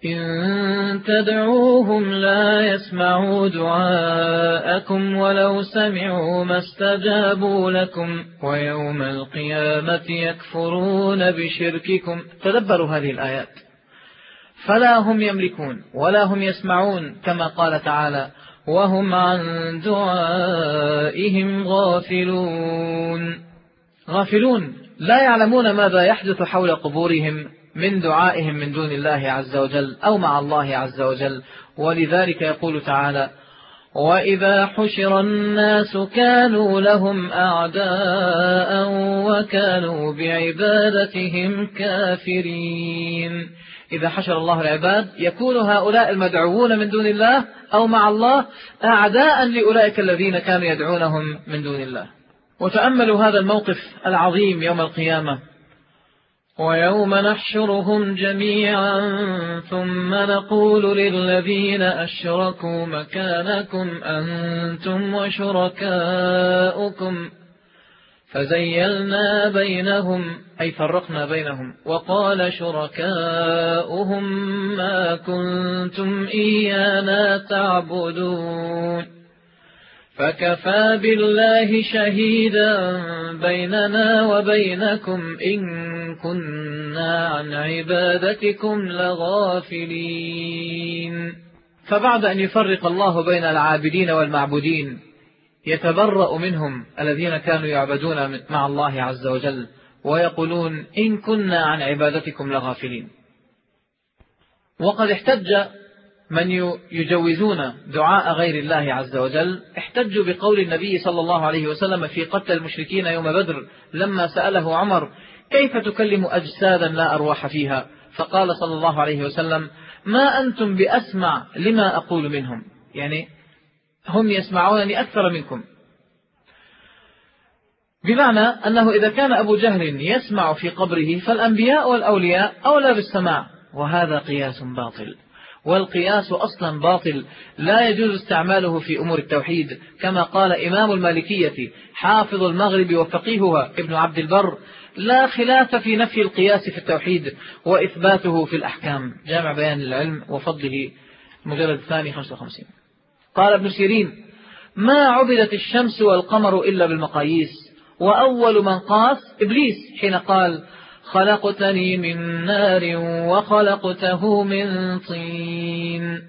إن تدعوهم لا يسمعوا دعاءكم ولو سمعوا ما استجابوا لكم ويوم القيامة يكفرون بشرككم. تدبروا هذه الآيات. فلا هم يملكون ولا هم يسمعون كما قال تعالى وهم عن دعائهم غافلون. غافلون. لا يعلمون ماذا يحدث حول قبورهم. من دعائهم من دون الله عز وجل أو مع الله عز وجل. ولذلك يقول تعالى وإذا حشر الناس كانوا لهم أعداء وكانوا بعبادتهم كافرين. إذا حشر الله العباد يكون هؤلاء المدعوون من دون الله أو مع الله أعداء لأولئك الذين كانوا يدعونهم من دون الله. وتأملوا هذا الموقف العظيم يوم القيامة. ويوم نحشرهم جميعا ثم نقول للذين أشركوا مكانكم أنتم وشركاؤكم فزيلنا بينهم أي فرقنا بينهم وقال شركاؤهم ما كنتم إيانا تعبدون. فكفى بالله شهيدا بيننا وبينكم إن كنا عن عبادتكم لغافلين. فبعد أن يفرق الله بين العابدين والمعبودين يتبرأ منهم الذين كانوا يعبدون مع الله عز وجل ويقولون إن كنا عن عبادتكم لغافلين. وقد احتج من يجوزون دعاء غير الله عز وجل احتجوا بقول النبي صلى الله عليه وسلم في قتل المشركين يوم بدر لما سأله عمر كيف تكلم أجسادا لا أرواح فيها؟ فقال صلى الله عليه وسلم ما أنتم بأسمع لما أقول منهم. يعني هم يسمعونني أكثر منكم. بمعنى أنه إذا كان أبو جهل يسمع في قبره فالأنبياء والأولياء أولى بالسماع وهذا قياس باطل. والقياس أصلا باطل. لا يجوز استعماله في أمور التوحيد. كما قال إمام المالكية حافظ المغرب وفقيهها ابن عبد البر لا خلاف في نفي القياس في التوحيد وإثباته في الأحكام. جامع بيان العلم وفضله المجلد الثاني 55 قال ابن سيرين ما عبدت الشمس والقمر إلا بالمقاييس وأول من قاس إبليس حين قال خلقتني من نار وخلقته من طين.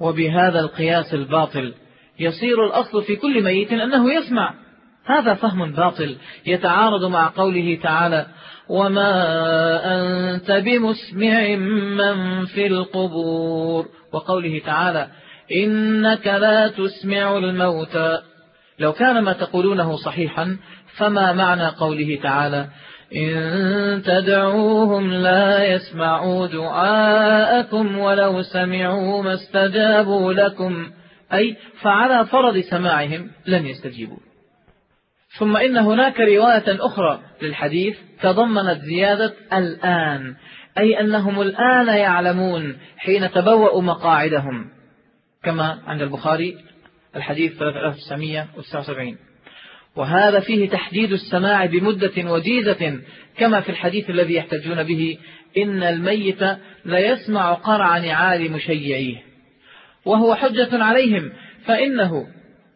وبهذا القياس الباطل يصير الأصل في كل ميت أنه يسمع. هذا فهم باطل يتعارض مع قوله تعالى وما أنت بمسمع من في القبور وقوله تعالى إنك لا تسمع الموتى لو كان ما تقولونه صحيحا فما معنى قوله تعالى؟ إن تدعوهم لا يسمعوا دعاءكم ولو سمعوا ما استجابوا لكم. أي فعلى فرض سماعهم لن يستجيبوا. ثم إن هناك رواية أخرى للحديث تضمنت زيادة الآن أي أنهم الآن يعلمون حين تبوأوا مقاعدهم. كما عند البخاري الحديث 3979 وهذا فيه تحديد السماع بمدة وجيزة كما في الحديث الذي يحتجون به إن الميت ليسمع قرع نعال مشيعيه. وهو حجة عليهم فإنه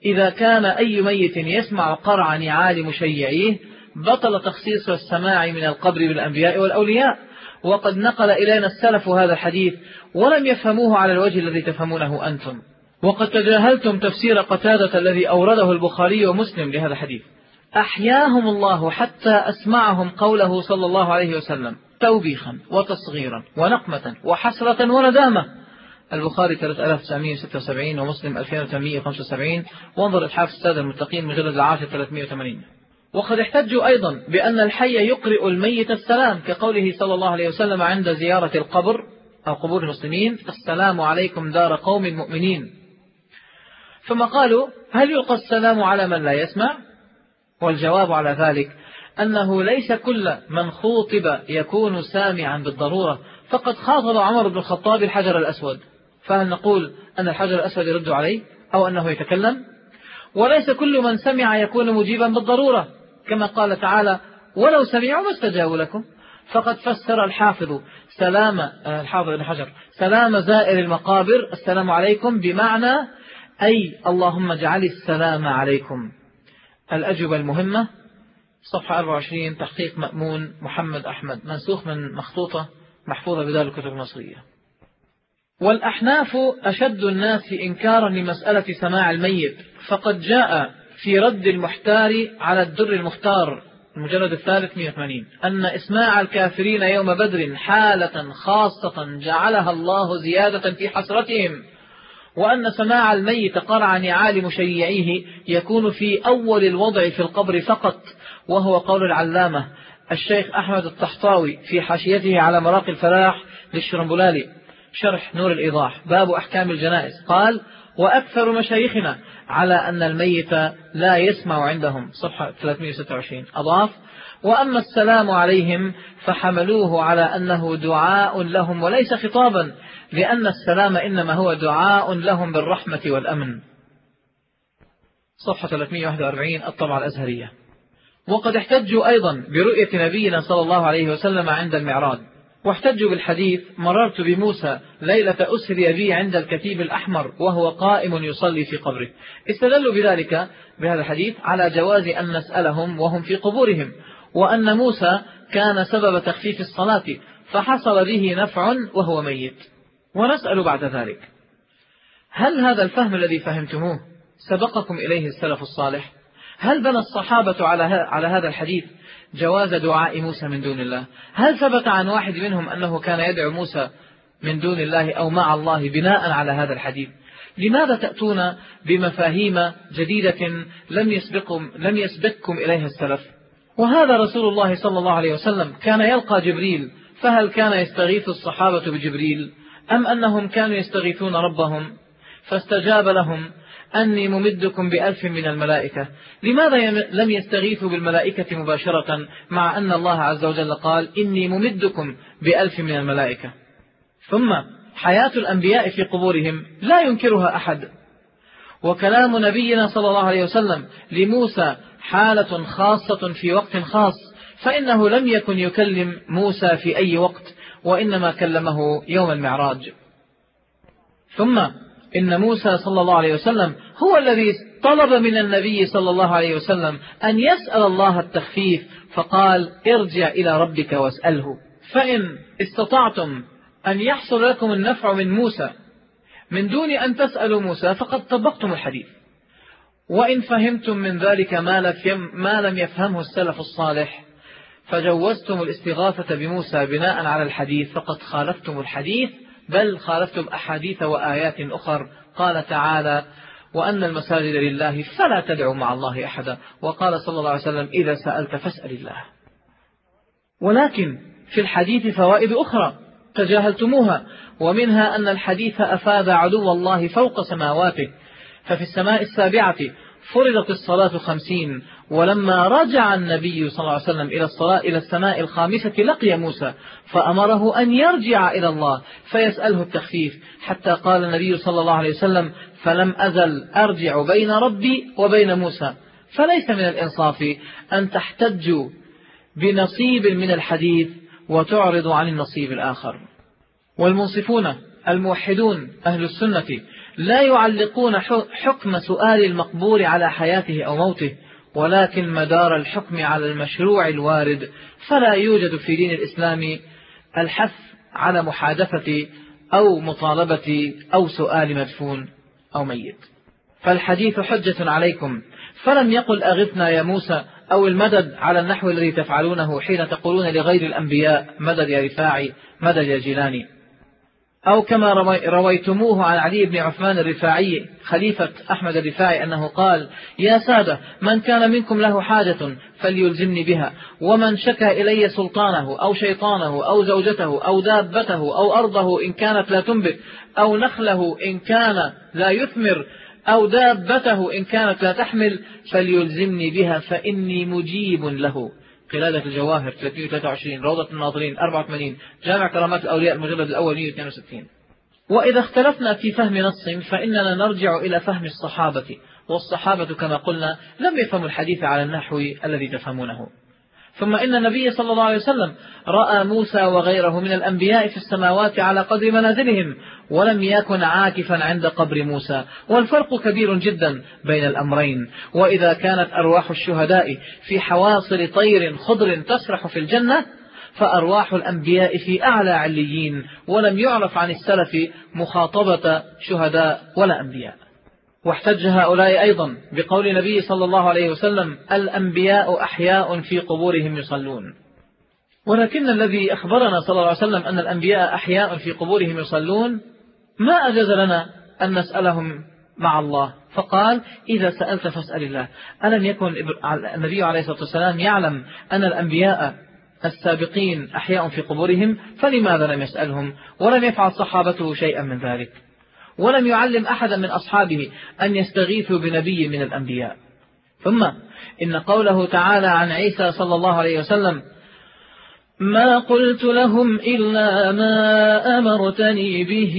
إذا كان أي ميت يسمع قرع نعال مشيعيه بطل تخصيص السماع من القبر بالأنبياء والأولياء. وقد نقل إلينا السلف هذا الحديث ولم يفهموه على الوجه الذي تفهمونه أنتم. وقد تجاهلتم تفسير قتادة الذي أورده البخاري ومسلم لهذا الحديث. أحياهم الله حتى أسمعهم قوله صلى الله عليه وسلم توبيخا وتصغيرا ونقمة وحسرة وندامة. البخاري 3976 ومسلم 2875 وانظر الحافظ السادة المتقين من جلد العاشر 380 وقد احتجوا أيضا بأن الحي يقرئ الميت السلام كقوله صلى الله عليه وسلم عند زيارة القبر أو قبور المسلمين السلام عليكم دار قوم مؤمنين. ثم قالوا هل يلقى السلام على من لا يسمع؟ والجواب على ذلك أنه ليس كل من خوطب يكون سامعا بالضرورة. فقد خاطب عمر بن الخطاب الحجر الأسود. فهل نقول أن الحجر الأسود يرد عليه أو أنه يتكلم؟ وليس كل من سمع يكون مجيبا بالضرورة. كما قال تعالى ولو سمعوا ما استجابوا لكم. فقد فسر الحافظ سلام آه، الحافظ بن حجر سلام زائر المقابر السلام عليكم بمعنى أي اللهم اجعل السلام عليكم. الأجوبة المهمة صفحة 24 تحقيق مأمون محمد أحمد منسوخ من مخطوطة محفوظة بدار الكتب المصرية. والأحناف أشد الناس إنكارا لمسألة سماع الميت فقد جاء في رد المحتار على الدر المختار المجلد الثالث 180 أن إسماع الكافرين يوم بدر حالة خاصة جعلها الله زيادة في حسرتهم. وأن سماع الميت قرع نعال مشيعيه يكون في أول الوضع في القبر فقط وهو قول العلامة الشيخ أحمد الطحطاوي في حاشيته على مراقي الفلاح للشرنبلالي شرح نور الإيضاح باب أحكام الجنائز. قال وأكثر مشايخنا على أن الميت لا يسمع عندهم. صفحة 326 أضاف وأما السلام عليهم فحملوه على أنه دعاء لهم وليس خطابا لأن السلام إنما هو دعاء لهم بالرحمة والأمن. صفحة 341 الطبعة الأزهرية. وقد احتجوا أيضا برؤية نبينا صلى الله عليه وسلم عند المعراج. واحتجوا بالحديث مررت بموسى ليلة أسري بي عند الكتيب الأحمر وهو قائم يصلي في قبره. استدلوا بذلك بهذا الحديث على جواز أن نسألهم وهم في قبورهم. وأن موسى كان سبب تخفيف الصلاة فحصل به نفع وهو ميت. ونسأل بعد ذلك هل هذا الفهم الذي فهمتموه سبقكم إليه السلف الصالح؟ هل بنى الصحابة على على هذا الحديث جواز دعاء موسى من دون الله؟ هل ثبت عن واحد منهم أنه كان يدعو موسى من دون الله أو مع الله بناء على هذا الحديث؟ لماذا تأتون بمفاهيم جديدة لم يسبقكم, لم يسبقكم إليها السلف؟ وهذا رسول الله صلى الله عليه وسلم كان يلقى جبريل فهل كان يستغيث الصحابة بجبريل؟ أم أنهم كانوا يستغيثون ربهم؟ فاستجاب لهم أني ممدكم بألف من الملائكة. لماذا لم يستغيثوا بالملائكة مباشرة مع أن الله عز وجل قال إني ممدكم بألف من الملائكة؟ ثم حياة الأنبياء في قبورهم لا ينكرها أحد. وكلام نبينا صلى الله عليه وسلم لموسى حالة خاصة في وقت خاص فإنه لم يكن يكلم موسى في أي وقت وإنما كلمه يوم المعراج. ثم إن موسى صلى الله عليه وسلم هو الذي طلب من النبي صلى الله عليه وسلم أن يسأل الله التخفيف فقال ارجع إلى ربك واسأله. فإن استطعتم أن يحصل لكم النفع من موسى من دون أن تسألوا موسى فقد طبقتم الحديث. وإن فهمتم من ذلك ما لم يفهمه السلف الصالح فجوزتم الاستغاثة بموسى بناء على الحديث فقد خالفتم الحديث بل خالفتم أحاديث وآيات أخر. قال تعالى وأن المساجد لله فلا تدعوا مع الله أحدا. وقال صلى الله عليه وسلم إذا سألت فاسأل الله. ولكن في الحديث فوائد أخرى تجاهلتموها ومنها أن الحديث أفاد عدو الله فوق سماواته. ففي السماء السابعة فرضت الصلاة خمسين ولما رجع النبي صلى الله عليه وسلم إلى الصلاة إلى السماء الخامسة لقي موسى فأمره أن يرجع إلى الله فيسأله التخفيف حتى قال النبي صلى الله عليه وسلم فلم أزل أرجع بين ربي وبين موسى. فليس من الإنصاف أن تحتجوا بنصيب من الحديث وتعرض عن النصيب الآخر. والمنصفون الموحدون أهل السنة لا يعلقون حكم سؤال المقبور على حياته أو موته ولكن مدار الحكم على المشروع الوارد فلا يوجد في دين الإسلام الحث على محادثة أو مطالبة أو سؤال مدفون أو ميت. فالحديث حجة عليكم. فلم يقل أغثنا يا موسى أو المدد على النحو الذي تفعلونه حين تقولون لغير الأنبياء مدد يا رفاعي مدد يا جيلاني. أو كما رويتموه عن علي بن عثمان الرفاعي خليفة أحمد الرفاعي أنه قال يا سادة من كان منكم له حاجة فليلزمني بها ومن شكى إلي سلطانه أو شيطانه أو زوجته أو دابته أو أرضه إن كانت لا تنبت أو نخله إن كان لا يثمر أو دابته إن كانت لا تحمل فليلزمني بها فإني مجيب له. قلادة الجواهر 323 روضة الناظرين 84 جامع كرامات الأولياء المجلد الأول 162 وإذا اختلفنا في فهم نص فإننا نرجع إلى فهم الصحابة والصحابة كما قلنا لم يفهموا الحديث على النحو الذي تفهمونه. ثم إن النبي صلى الله عليه وسلم رأى موسى وغيره من الأنبياء في السماوات على قدر منازلهم ولم يكن عاكفا عند قبر موسى. والفرق كبير جدا بين الأمرين. وإذا كانت أرواح الشهداء في حواصل طير خضر تسرح في الجنة فأرواح الأنبياء في أعلى عليين ولم يعرف عن السلف مخاطبة شهداء ولا أنبياء. واحتج هؤلاء أيضا بقول النبي صلى الله عليه وسلم الأنبياء أحياء في قبورهم يصلون. ولكن الذي أخبرنا صلى الله عليه وسلم أن الأنبياء أحياء في قبورهم يصلون ما أجاز لنا أن نسألهم مع الله. فقال إذا سألت فاسأل الله. ألم يكن النبي عليه الصلاة والسلام يعلم أن الأنبياء السابقين أحياء في قبورهم فلماذا لم يسألهم؟ ولم يفعل صحابته شيئا من ذلك. ولم يعلم أحدا من أصحابه أن يستغيثوا بنبي من الأنبياء. ثم إن قوله تعالى عن عيسى صلى الله عليه وسلم ما قلت لهم إلا ما أمرتني به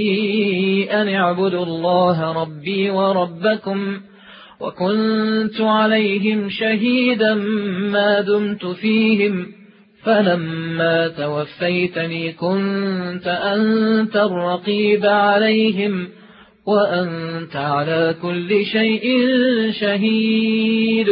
أن اعبدوا الله ربي وربكم وكنت عليهم شهيدا ما دمت فيهم فلما توفيتني كنت أنت الرقيب عليهم وأنت على كل شيء شهيد.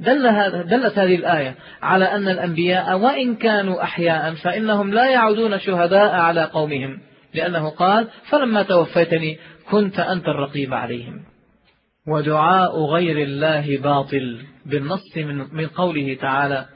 دل هذا دلت هذه الآية على أن الأنبياء وإن كانوا أحياء فإنهم لا يعودون شهداء على قومهم لأنه قال فلما توفيتني كنت أنت الرقيب عليهم. ودعاء غير الله باطل بالنص من, قوله تعالى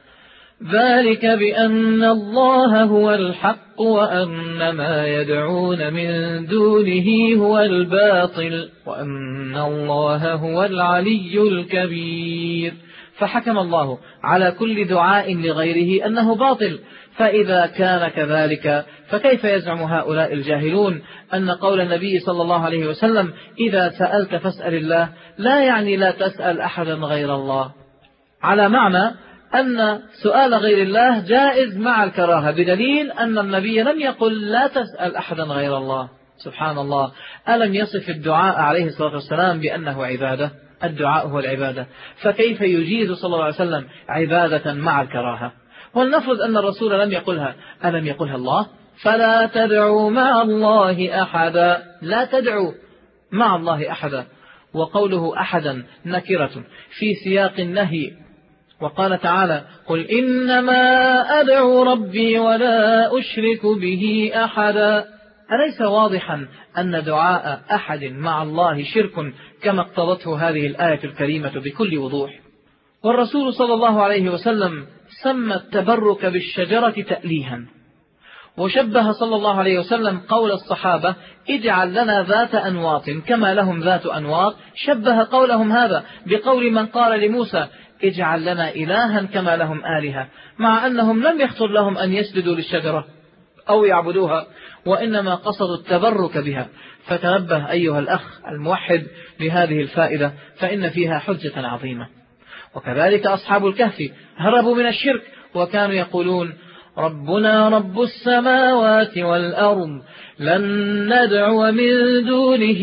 ذلك بأن الله هو الحق وأن ما يدعون من دونه هو الباطل وأن الله هو العلي الكبير. فحكم الله على كل دعاء لغيره أنه باطل. فإذا كان كذلك فكيف يزعم هؤلاء الجاهلون أن قول النبي صلى الله عليه وسلم إذا سألت فاسأل الله لا يعني لا تسأل أحدا غير الله. على معنى أن سؤال غير الله جائز مع الكراهة بدليل أن النبي لم يقل لا تسأل أحدا غير الله. سبحان الله ألم يصف الدعاء عليه الصلاة والسلام بأنه عبادة؟ الدعاء هو العبادة. فكيف يجيز صلى الله عليه وسلم عبادة مع الكراهة؟ ولنفرض أن الرسول لم يقلها. ألم يقلها الله؟ فلا تدعوا مع الله أحدا. لا تدعوا مع الله أحدا. وقوله أحدا نكرة. في سياق النهي وقال تعالى قل إنما أدعو ربي ولا أشرك به أحدا. أليس واضحا أن دعاء أحد مع الله شرك كما اقتضته هذه الآية الكريمة بكل وضوح؟ والرسول صلى الله عليه وسلم سمى التبرك بالشجرة تأليها. وشبه صلى الله عليه وسلم قول الصحابة اجعل لنا ذات أنواط كما لهم ذات أنواط. شبه قولهم هذا بقول من قال لموسى اجعل لنا إلها كما لهم آلهة مع أنهم لم يخطر لهم أن يسجدوا للشجرة أو يعبدوها وإنما قصدوا التبرك بها. فتنبه أيها الأخ الموحد لهذه الفائدة فإن فيها حجة عظيمة. وكذلك أصحاب الكهف هربوا من الشرك وكانوا يقولون ربنا رب السماوات والأرض لن ندعو من دونه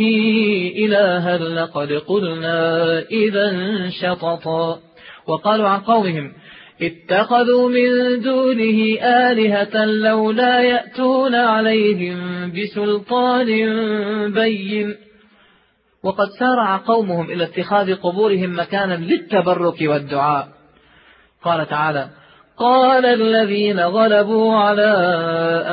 إلها لقد قلنا إذا شططا. وقالوا عن قومهم اتخذوا من دونه آلهة لولا يأتون عليهم بسلطان بين. وقد سارع قومهم إلى اتخاذ قبورهم مكانا للتبرك والدعاء. قال تعالى قال الذين غلبوا على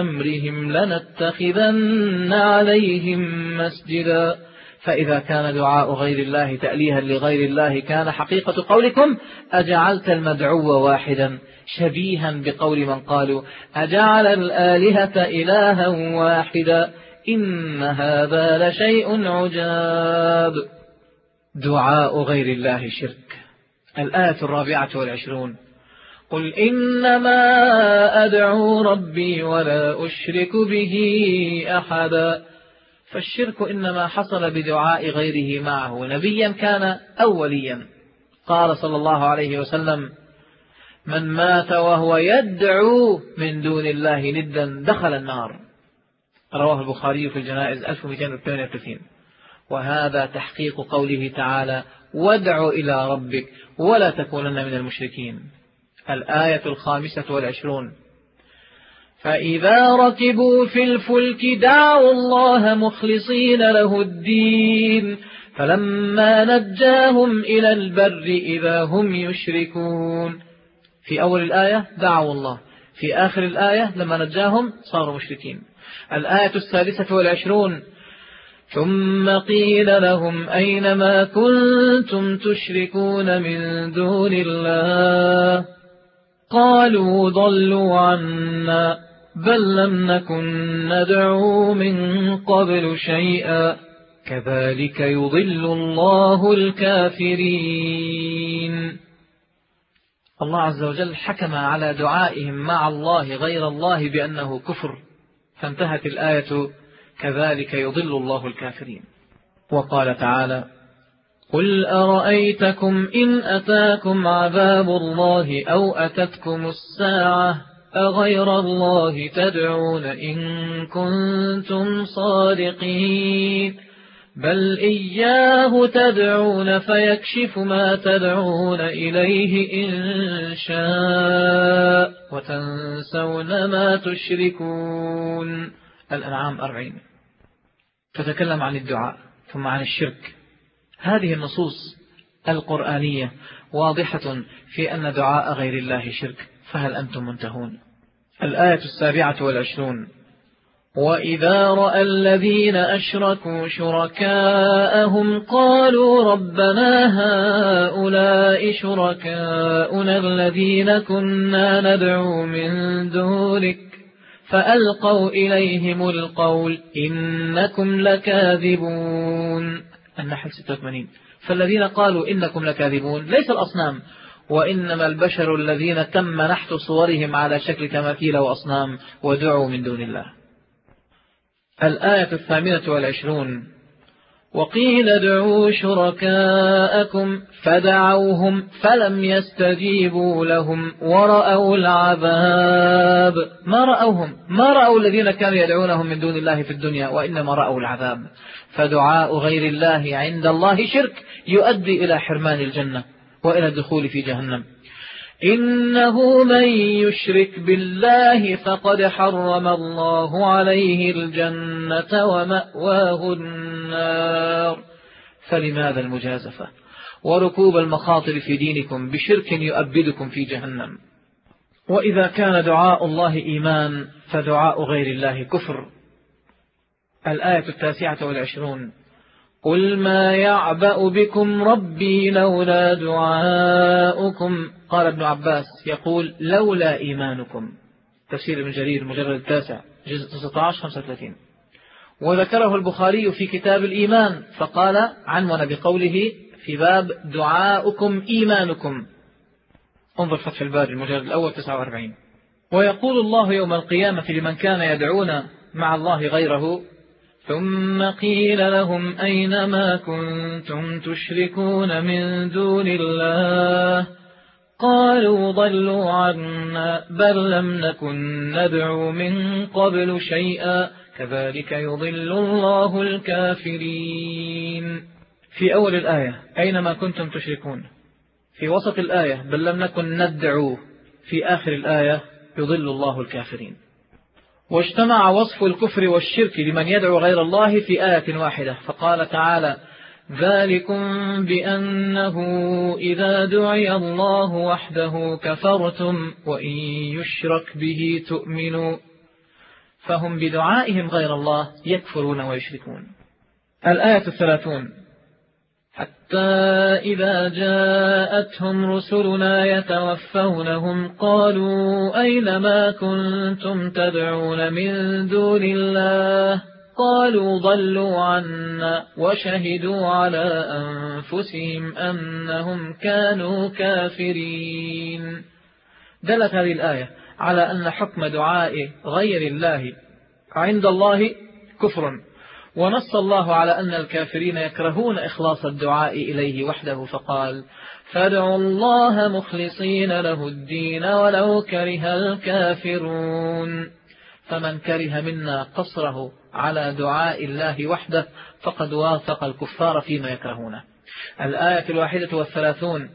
أمرهم لنتخذن عليهم مسجدا. فإذا كان دعاء غير الله تأليها لغير الله كان حقيقة قولكم أجعلت المدعو واحدا شبيها بقول من قالوا أجعل الآلهة إلها واحدا إن هذا لشيء عجاب. دعاء غير الله شرك. الآية الرابعة والعشرون. قل إنما أدعو ربي ولا أشرك به أحدا. فالشرك إنما حصل بدعاء غيره معه. نبيا كان أو وليا قال صلى الله عليه وسلم من مات وهو يدعو من دون الله ندا دخل النار. رواه البخاري في الجنائز 1238 وهذا تحقيق قوله تعالى وادع إلى ربك ولا تكونن من المشركين. الآية الخامسة والعشرون. فإذا ركبوا في الفلك دعوا الله مخلصين له الدين فلما نجاهم إلى البر إذا هم يشركون في أول الآية دعوا الله في آخر الآية لما نجاهم صاروا مشركين الآية السادسة والعشرون ثم قيل لهم أين ما كنتم تشركون من دون الله قالوا ضلوا عنا بل لم نكن ندعو من قبل شيئا كذلك يضل الله الكافرين الله عز وجل حكم على دعائهم مع الله غير الله بأنه كفر فانتهت الآية كذلك يضل الله الكافرين. وقال تعالى قل أرأيتكم إن أتاكم عذاب الله أو أتتكم الساعة أغير الله تدعون إن كنتم صادقين. بل إياه تدعون فيكشف ما تدعون إليه إن شاء وتنسون ما تشركون. الأنعام أربعين. تتكلم عن الدعاء ثم عن الشرك. هذه النصوص القرآنية واضحة في أن دعاء غير الله شرك. فهل أنتم منتهون؟ الآية السابعة والعشرون. وإذا رأى الذين أشركوا شركاءهم قالوا ربنا هؤلاء شركاؤنا الذين كنا ندعو من دونك. فألقوا إليهم القول إنكم لكاذبون. النحل 86 فالذين قالوا إنكم لكاذبون ليس الأصنام. وإنما البشر الذين تم نحت صورهم على شكل تماثيل وأصنام ودعوا من دون الله. الآية الثامنة والعشرون. وقيل ادعوا شركاءكم فدعوهم فلم يستجيبوا لهم ورأوا العذاب. ما رأوهم؟ ما رأوا الذين كانوا يدعونهم من دون الله في الدنيا وإنما رأوا العذاب. فدعاء غير الله عند الله شرك يؤدي إلى حرمان الجنة. وإلى الدخول في جهنم. إنه من يشرك بالله فقد حرم الله عليه الجنة ومأواه النار. فلماذا المجازفة؟ وركوب المخاطر في دينكم بشرك يؤبدكم في جهنم. وإذا كان دعاء الله إيمان فدعاء غير الله كفر. الآية التاسعة والعشرون. قل ما يعبأ بكم ربي لولا دعاؤكم قال ابن عباس يقول لولا إيمانكم. تفسير ابن جرير المجرد التاسع جزء 19 35 وذكره البخاري في كتاب الإيمان فقال عنون بقوله في باب دعاؤكم إيمانكم. انظر فتح الباري المجلد الأول 49 ويقول الله يوم القيامة لمن كان يدعون مع الله غيره ثم قيل لهم أين ما كنتم تشركون من دون الله؟ قالوا ضلوا عنا بل لم نكن ندعو من قبل شيئا كذلك يضل الله الكافرين. في أول الآية أينما كنتم تشركون؟ في وسط الآية بل لم نكن ندعو في آخر الآية يضل الله الكافرين. واجتمع وصف الكفر والشرك لمن يدعو غير الله في آية واحدة. فقال تعالى ذلكم بأنه إذا دعي الله وحده كفرتم وإن يشرك به تؤمنوا. فهم بدعائهم غير الله يكفرون ويشركون. الآية الثلاثون. حتى إذا جاءتهم رسلنا يتوفونهم قالوا أين ما كنتم تدعون من دون الله؟ قالوا ضلوا عنا وشهدوا على أنفسهم أنهم كانوا كافرين. دلت هذه الآية على أن حكم دعاء غير الله عند الله كفر. ونص الله على أن الكافرين يكرهون إخلاص الدعاء إليه وحده فقال فادعوا الله مخلصين له الدين ولو كره الكافرون. فمن كره منا قصره على دعاء الله وحده فقد وافق الكفار فيما يكرهونه. الآية الواحدة والثلاثون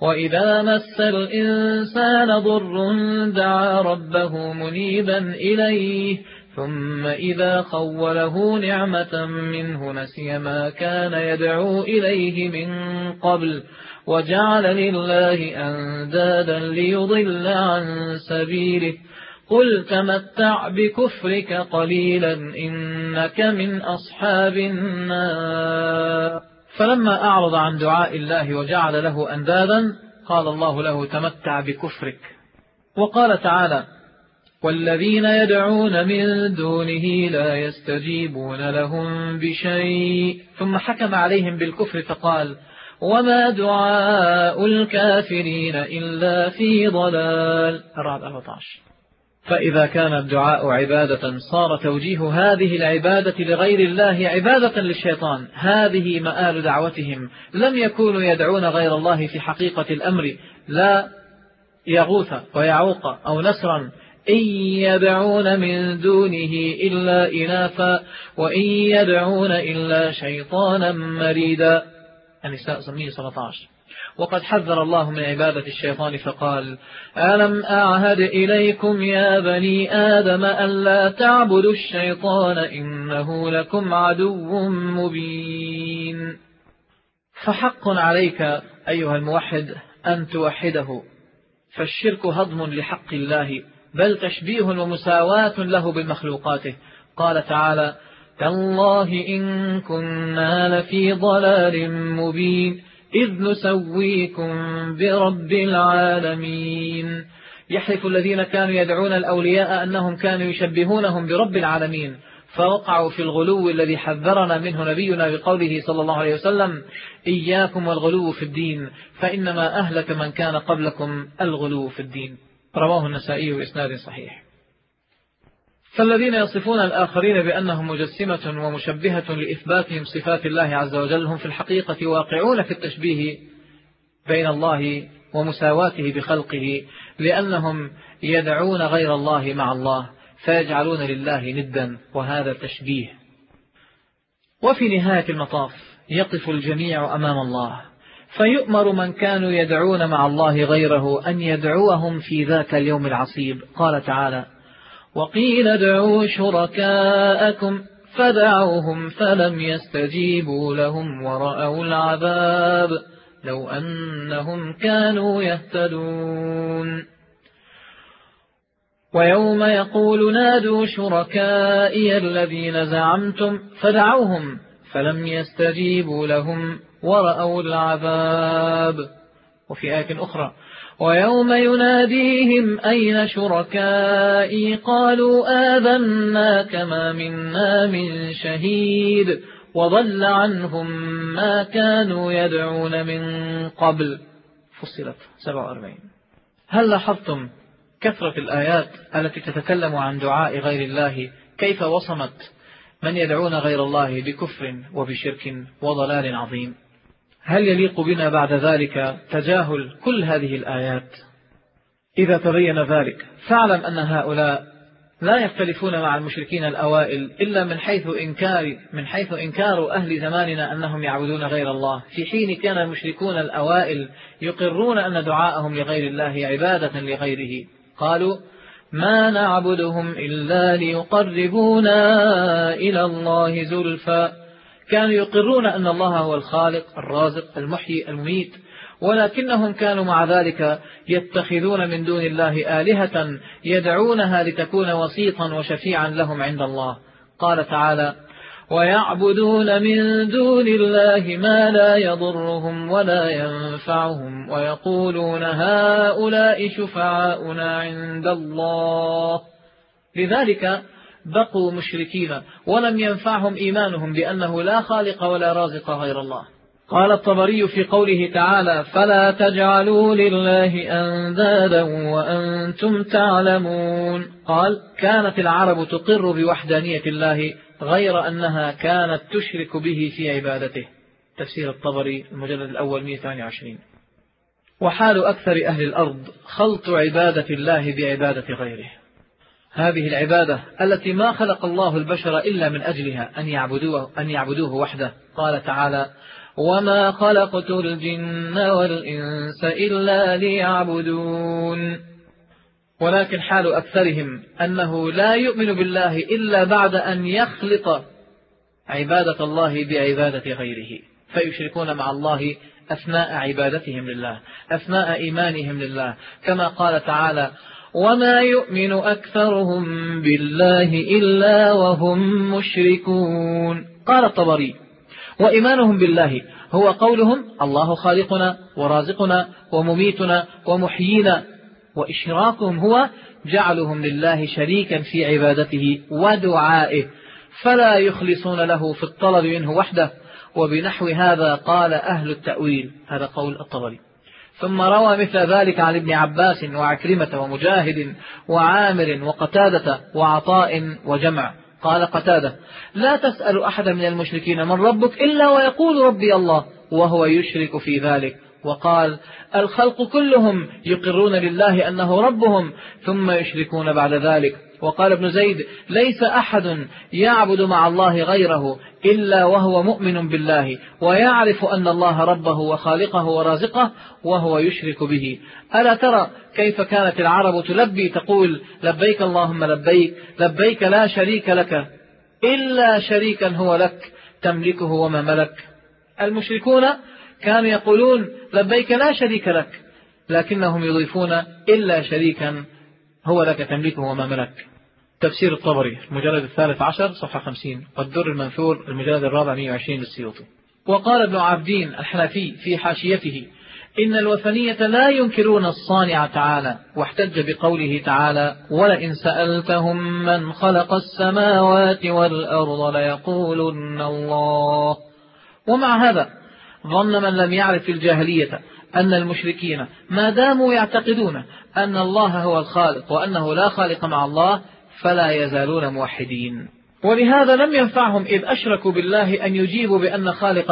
وإذا مس الإنسان ضر دعا ربه منيبا إليه ثم إذا خوله نعمة منه نسي ما كان يدعو إليه من قبل وجعل لله أندادا ليضل عن سبيله. قل تمتع بكفرك قليلا إنك من أصحاب النار. فلما أعرض عن دعاء الله وجعل له أندادا قال الله له تمتع بكفرك. وقال تعالى والذين يدعون من دونه لا يستجيبون لهم بشيء. ثم حكم عليهم بالكفر فقال وما دعاء الكافرين إلا في ضلال. الرعد 14 فإذا كان الدعاء عبادة صار توجيه هذه العبادة لغير الله عبادة للشيطان. هذه مآل دعوتهم. لم يكونوا يدعون غير الله في حقيقة الأمر. لا يغوث ويعوق أو نسرا. إن يدعون من دونه إلا إناثا وإن يدعون إلا شيطانا مريدا. النساء 117 وقد حذر الله من عبادة الشيطان فقال ألم أعهد إليكم يا بني آدم ألا تعبدوا الشيطان إنه لكم عدو مبين. فحق عليك أيها الموحد أن توحده فالشرك هضم لحق الله. بل تشبيه ومساواة له بمخلوقاته. قال تعالى تالله إن كنا لفي ضلال مبين إذ نسويكم برب العالمين. يحلف الذين كانوا يدعون الأولياء أنهم كانوا يشبهونهم برب العالمين فوقعوا في الغلو الذي حذرنا منه نبينا بقوله صلى الله عليه وسلم إياكم والغلو في الدين فإنما أهلك من كان قبلكم الغلو في الدين. رواه النسائي بإسناد صحيح. فالذين يصفون الآخرين بأنهم مجسمة ومشبهة لإثباتهم صفات الله عز وجل هم في الحقيقة واقعون في التشبيه بين الله ومساواته بخلقه لأنهم يدعون غير الله مع الله فيجعلون لله ندا وهذا تشبيه. وفي نهاية المطاف يقف الجميع أمام الله. فيؤمر من كانوا يدعون مع الله غيره أن يدعوهم في ذاك اليوم العصيب. قال تعالى وقيل ادعوا شركاءكم فدعوهم فلم يستجيبوا لهم ورأوا العذاب لو أنهم كانوا يهتدون. ويوم يقول نادوا شركائي الذين زعمتم فدعوهم فلم يستجيبوا لهم ورأوا العذاب. وفي آية أخرى ويوم يناديهم أين شركائي؟ قالوا آذنا كما منا من شهيد وضل عنهم ما كانوا يدعون من قبل. فصلت 47 هل لاحظتم كثرة الآيات التي تتكلم عن دعاء غير الله؟ كيف وصمت من يدعون غير الله بكفر وبشرك وضلال عظيم؟ هل يليق بنا بعد ذلك تجاهل كل هذه الآيات؟ إذا تبين ذلك فاعلم أن هؤلاء لا يختلفون مع المشركين الأوائل إلا من حيث إنكار من حيث إنكار أهل زماننا أنهم يعبدون غير الله. في حين كان المشركون الأوائل يقرون أن دعاءهم لغير الله عبادة لغيره. قالوا ما نعبدهم إلا ليقربونا إلى الله زلفى. كانوا يقرون أن الله هو الخالق الرازق المحيي المميت. ولكنهم كانوا مع ذلك يتخذون من دون الله آلهة يدعونها لتكون وسيطا وشفيعا لهم عند الله. قال تعالى ويعبدون من دون الله ما لا يضرهم ولا ينفعهم ويقولون هؤلاء شفعاؤنا عند الله. لذلك بقوا مشركين ولم ينفعهم إيمانهم بأنه لا خالق ولا رازق غير الله. قال الطبري في قوله تعالى فلا تجعلوا لله أندادا وأنتم تعلمون قال كانت العرب تقر بوحدانية الله غير أنها كانت تشرك به في عبادته تفسير الطبري المجلد الأول 128 وحال أكثر أهل الأرض خلط عبادة الله بعبادة غيره. هذه العبادة التي ما خلق الله البشر إلا من أجلها أن يعبدوه, أن يعبدوه وحده. قال تعالى وما خلقت الجن والإنس إلا ليعبدون. ولكن حال أكثرهم أنه لا يؤمن بالله إلا بعد أن يخلط عبادة الله بعبادة غيره. فيشركون مع الله أثناء عبادتهم لله أثناء إيمانهم لله. كما قال تعالى وما يؤمن أكثرهم بالله إلا وهم مشركون قال الطبري وإيمانهم بالله هو قولهم الله خالقنا ورازقنا ومميتنا ومحيينا وإشراكهم هو جعلهم لله شريكا في عبادته ودعائه فلا يخلصون له في الطلب منه وحده وبنحو هذا قال أهل التأويل هذا قول الطبري ثم روى مثل ذلك عن ابن عباس وعكرمة ومجاهد وعامر وقتادة وعطاء وجمع. قال قتادة لا تسأل أحد من المشركين من ربك إلا ويقول ربي الله وهو يشرك في ذلك. وقال الخلق كلهم يقرون لله أنه ربهم ثم يشركون بعد ذلك. وقال ابن زيد ليس أحد يعبد مع الله غيره إلا وهو مؤمن بالله ويعرف أن الله ربه وخالقه ورازقه وهو يشرك به. ألا ترى كيف كانت العرب تلبي تقول لبيك اللهم لبيك لبيك لا شريك لك إلا شريكا هو لك تملكه وما ملك. المشركون كانوا يقولون لبيك لا شريك لك لكنهم يضيفون إلا شريكا هو لك تملكه وما ملك. تفسير الطبري المجلد الثالث عشر صفحة خمسين والدر المنثور المجلد الرابع 120 للسيوطي. وقال ابن عبدين الحنفي في حاشيته إن الوثنية لا ينكرون الصانع تعالى واحتج بقوله تعالى ولئن سألتهم من خلق السماوات والأرض ليقولن الله. ومع هذا ظن من لم يعرف الجاهلية أن المشركين ما داموا يعتقدون أن الله هو الخالق وأنه لا خالق مع الله فلا يزالون موحدين. ولهذا لم ينفعهم إذ أشركوا بالله أن يجيبوا بأن خالق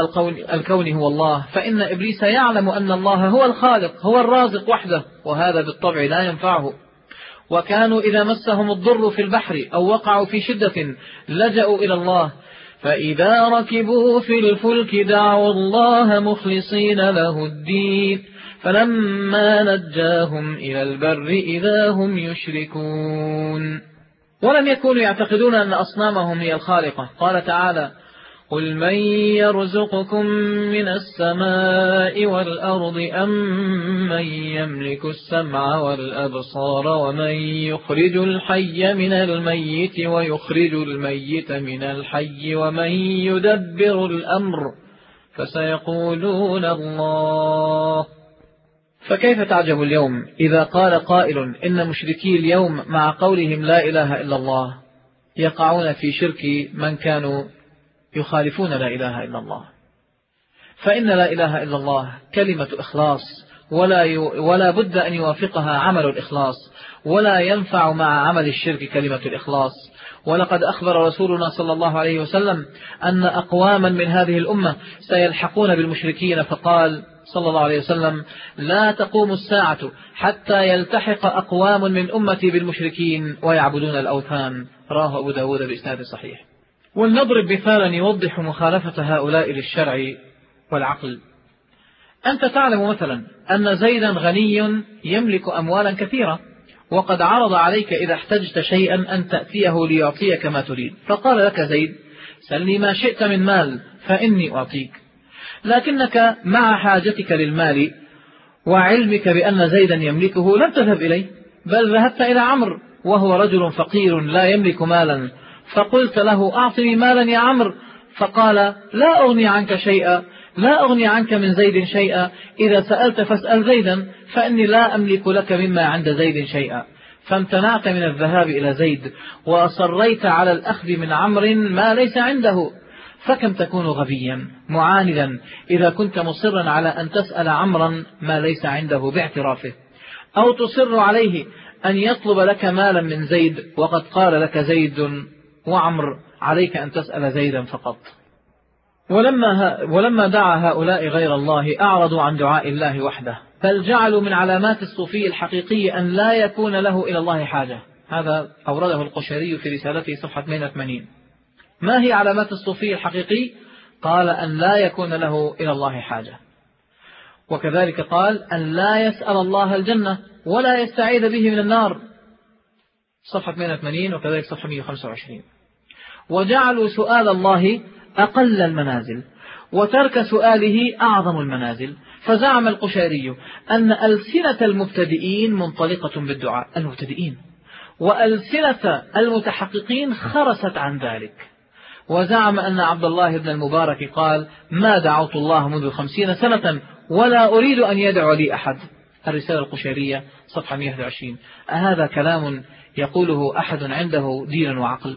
الكون هو الله فإن إبليس يعلم أن الله هو الخالق هو الرازق وحده وهذا بالطبع لا ينفعه. وكانوا إذا مسهم الضر في البحر أو وقعوا في شدة لجأوا إلى الله فإذا ركبوا في الفلك دعوا الله مخلصين له الدين فلما نجاهم إلى البر إذا هم يشركون. ولم يكونوا يعتقدون أن أصنامهم هي الخالقة. قال تعالى قل من يرزقكم من السماء والأرض أم من يملك السمع والأبصار ومن يخرج الحي من الميت ويخرج الميت من الحي ومن يدبر الأمر فسيقولون الله فكيف تعجب اليوم إذا قال قائل إن مشركي اليوم مع قولهم لا إله إلا الله يقعون في شرك من كانوا يخالفون لا إله إلا الله. فإن لا إله إلا الله كلمة إخلاص ولا. ولا بد أن يوافقها عمل الإخلاص ولا ينفع مع عمل الشرك كلمة الإخلاص. ولقد أخبر رسولنا صلى الله عليه وسلم أن أقواما من هذه الأمة سيلحقون بالمشركين فقال صلى الله عليه وسلم لا تقوم الساعة حتى يلتحق أقوام من أمتي بالمشركين ويعبدون الأوثان راه أبو داود بإسناد صحيح. ولنضرب مثالا يوضح مخالفة هؤلاء للشرع والعقل. أنت تعلم مثلا أن زيدا غني يملك أموالا كثيرة وقد عرض عليك إذا احتجت شيئا أن تأتيه ليعطيك ما تريد. فقال لك زيد سلني ما شئت من مال فإني أعطيك. لكنك مع حاجتك للمال وعلمك بأن زيدا يملكه لم تذهب إليه بل ذهبت إلى عمرو وهو رجل فقير لا يملك مالا فقلت له أعطني مالا يا عمرو. فقال لا أغني عنك شيئا لا أغني عنك من زيد شيئا. إذا سألت فاسأل زيدا فإني لا أملك لك مما عند زيد شيئا. فامتنعت من الذهاب إلى زيد وأصريت على الأخذ من عمر ما ليس عنده. فكم تكون غبيا معاندا إذا كنت مصرا على أن تسأل عمرا ما ليس عنده باعترافه. أو تصر عليه أن يطلب لك مالا من زيد وقد قال لك زيد وعمر عليك أن تسأل زيدا فقط. ولما, ولما دعا هؤلاء غير الله أعرضوا عن دعاء الله وحده. بل جعلوا من علامات الصوفي الحقيقي أن لا يكون له إلى الله حاجة. هذا أورده القشيري في رسالته صفحة 82 ما هي علامات الصوفي الحقيقي؟ قال أن لا يكون له إلى الله حاجة. وكذلك قال أن لا يسأل الله الجنة ولا يستعيذ به من النار. صفحة 82 وكذلك صفحة 125 وجعلوا سؤال الله أقل المنازل وترك سؤاله أعظم المنازل. فزعم القشيري أن ألسنة المبتدئين منطلقة بالدعاء المبتدئين. وألسنة المتحققين خرست عن ذلك. وزعم أن عبد الله بن المبارك قال ما دعوت الله منذ خمسين سنة ولا أريد أن يدعو لي أحد. الرسالة القشيرية صفحة 121 أهذا كلام يقوله أحد عنده دين وعقل؟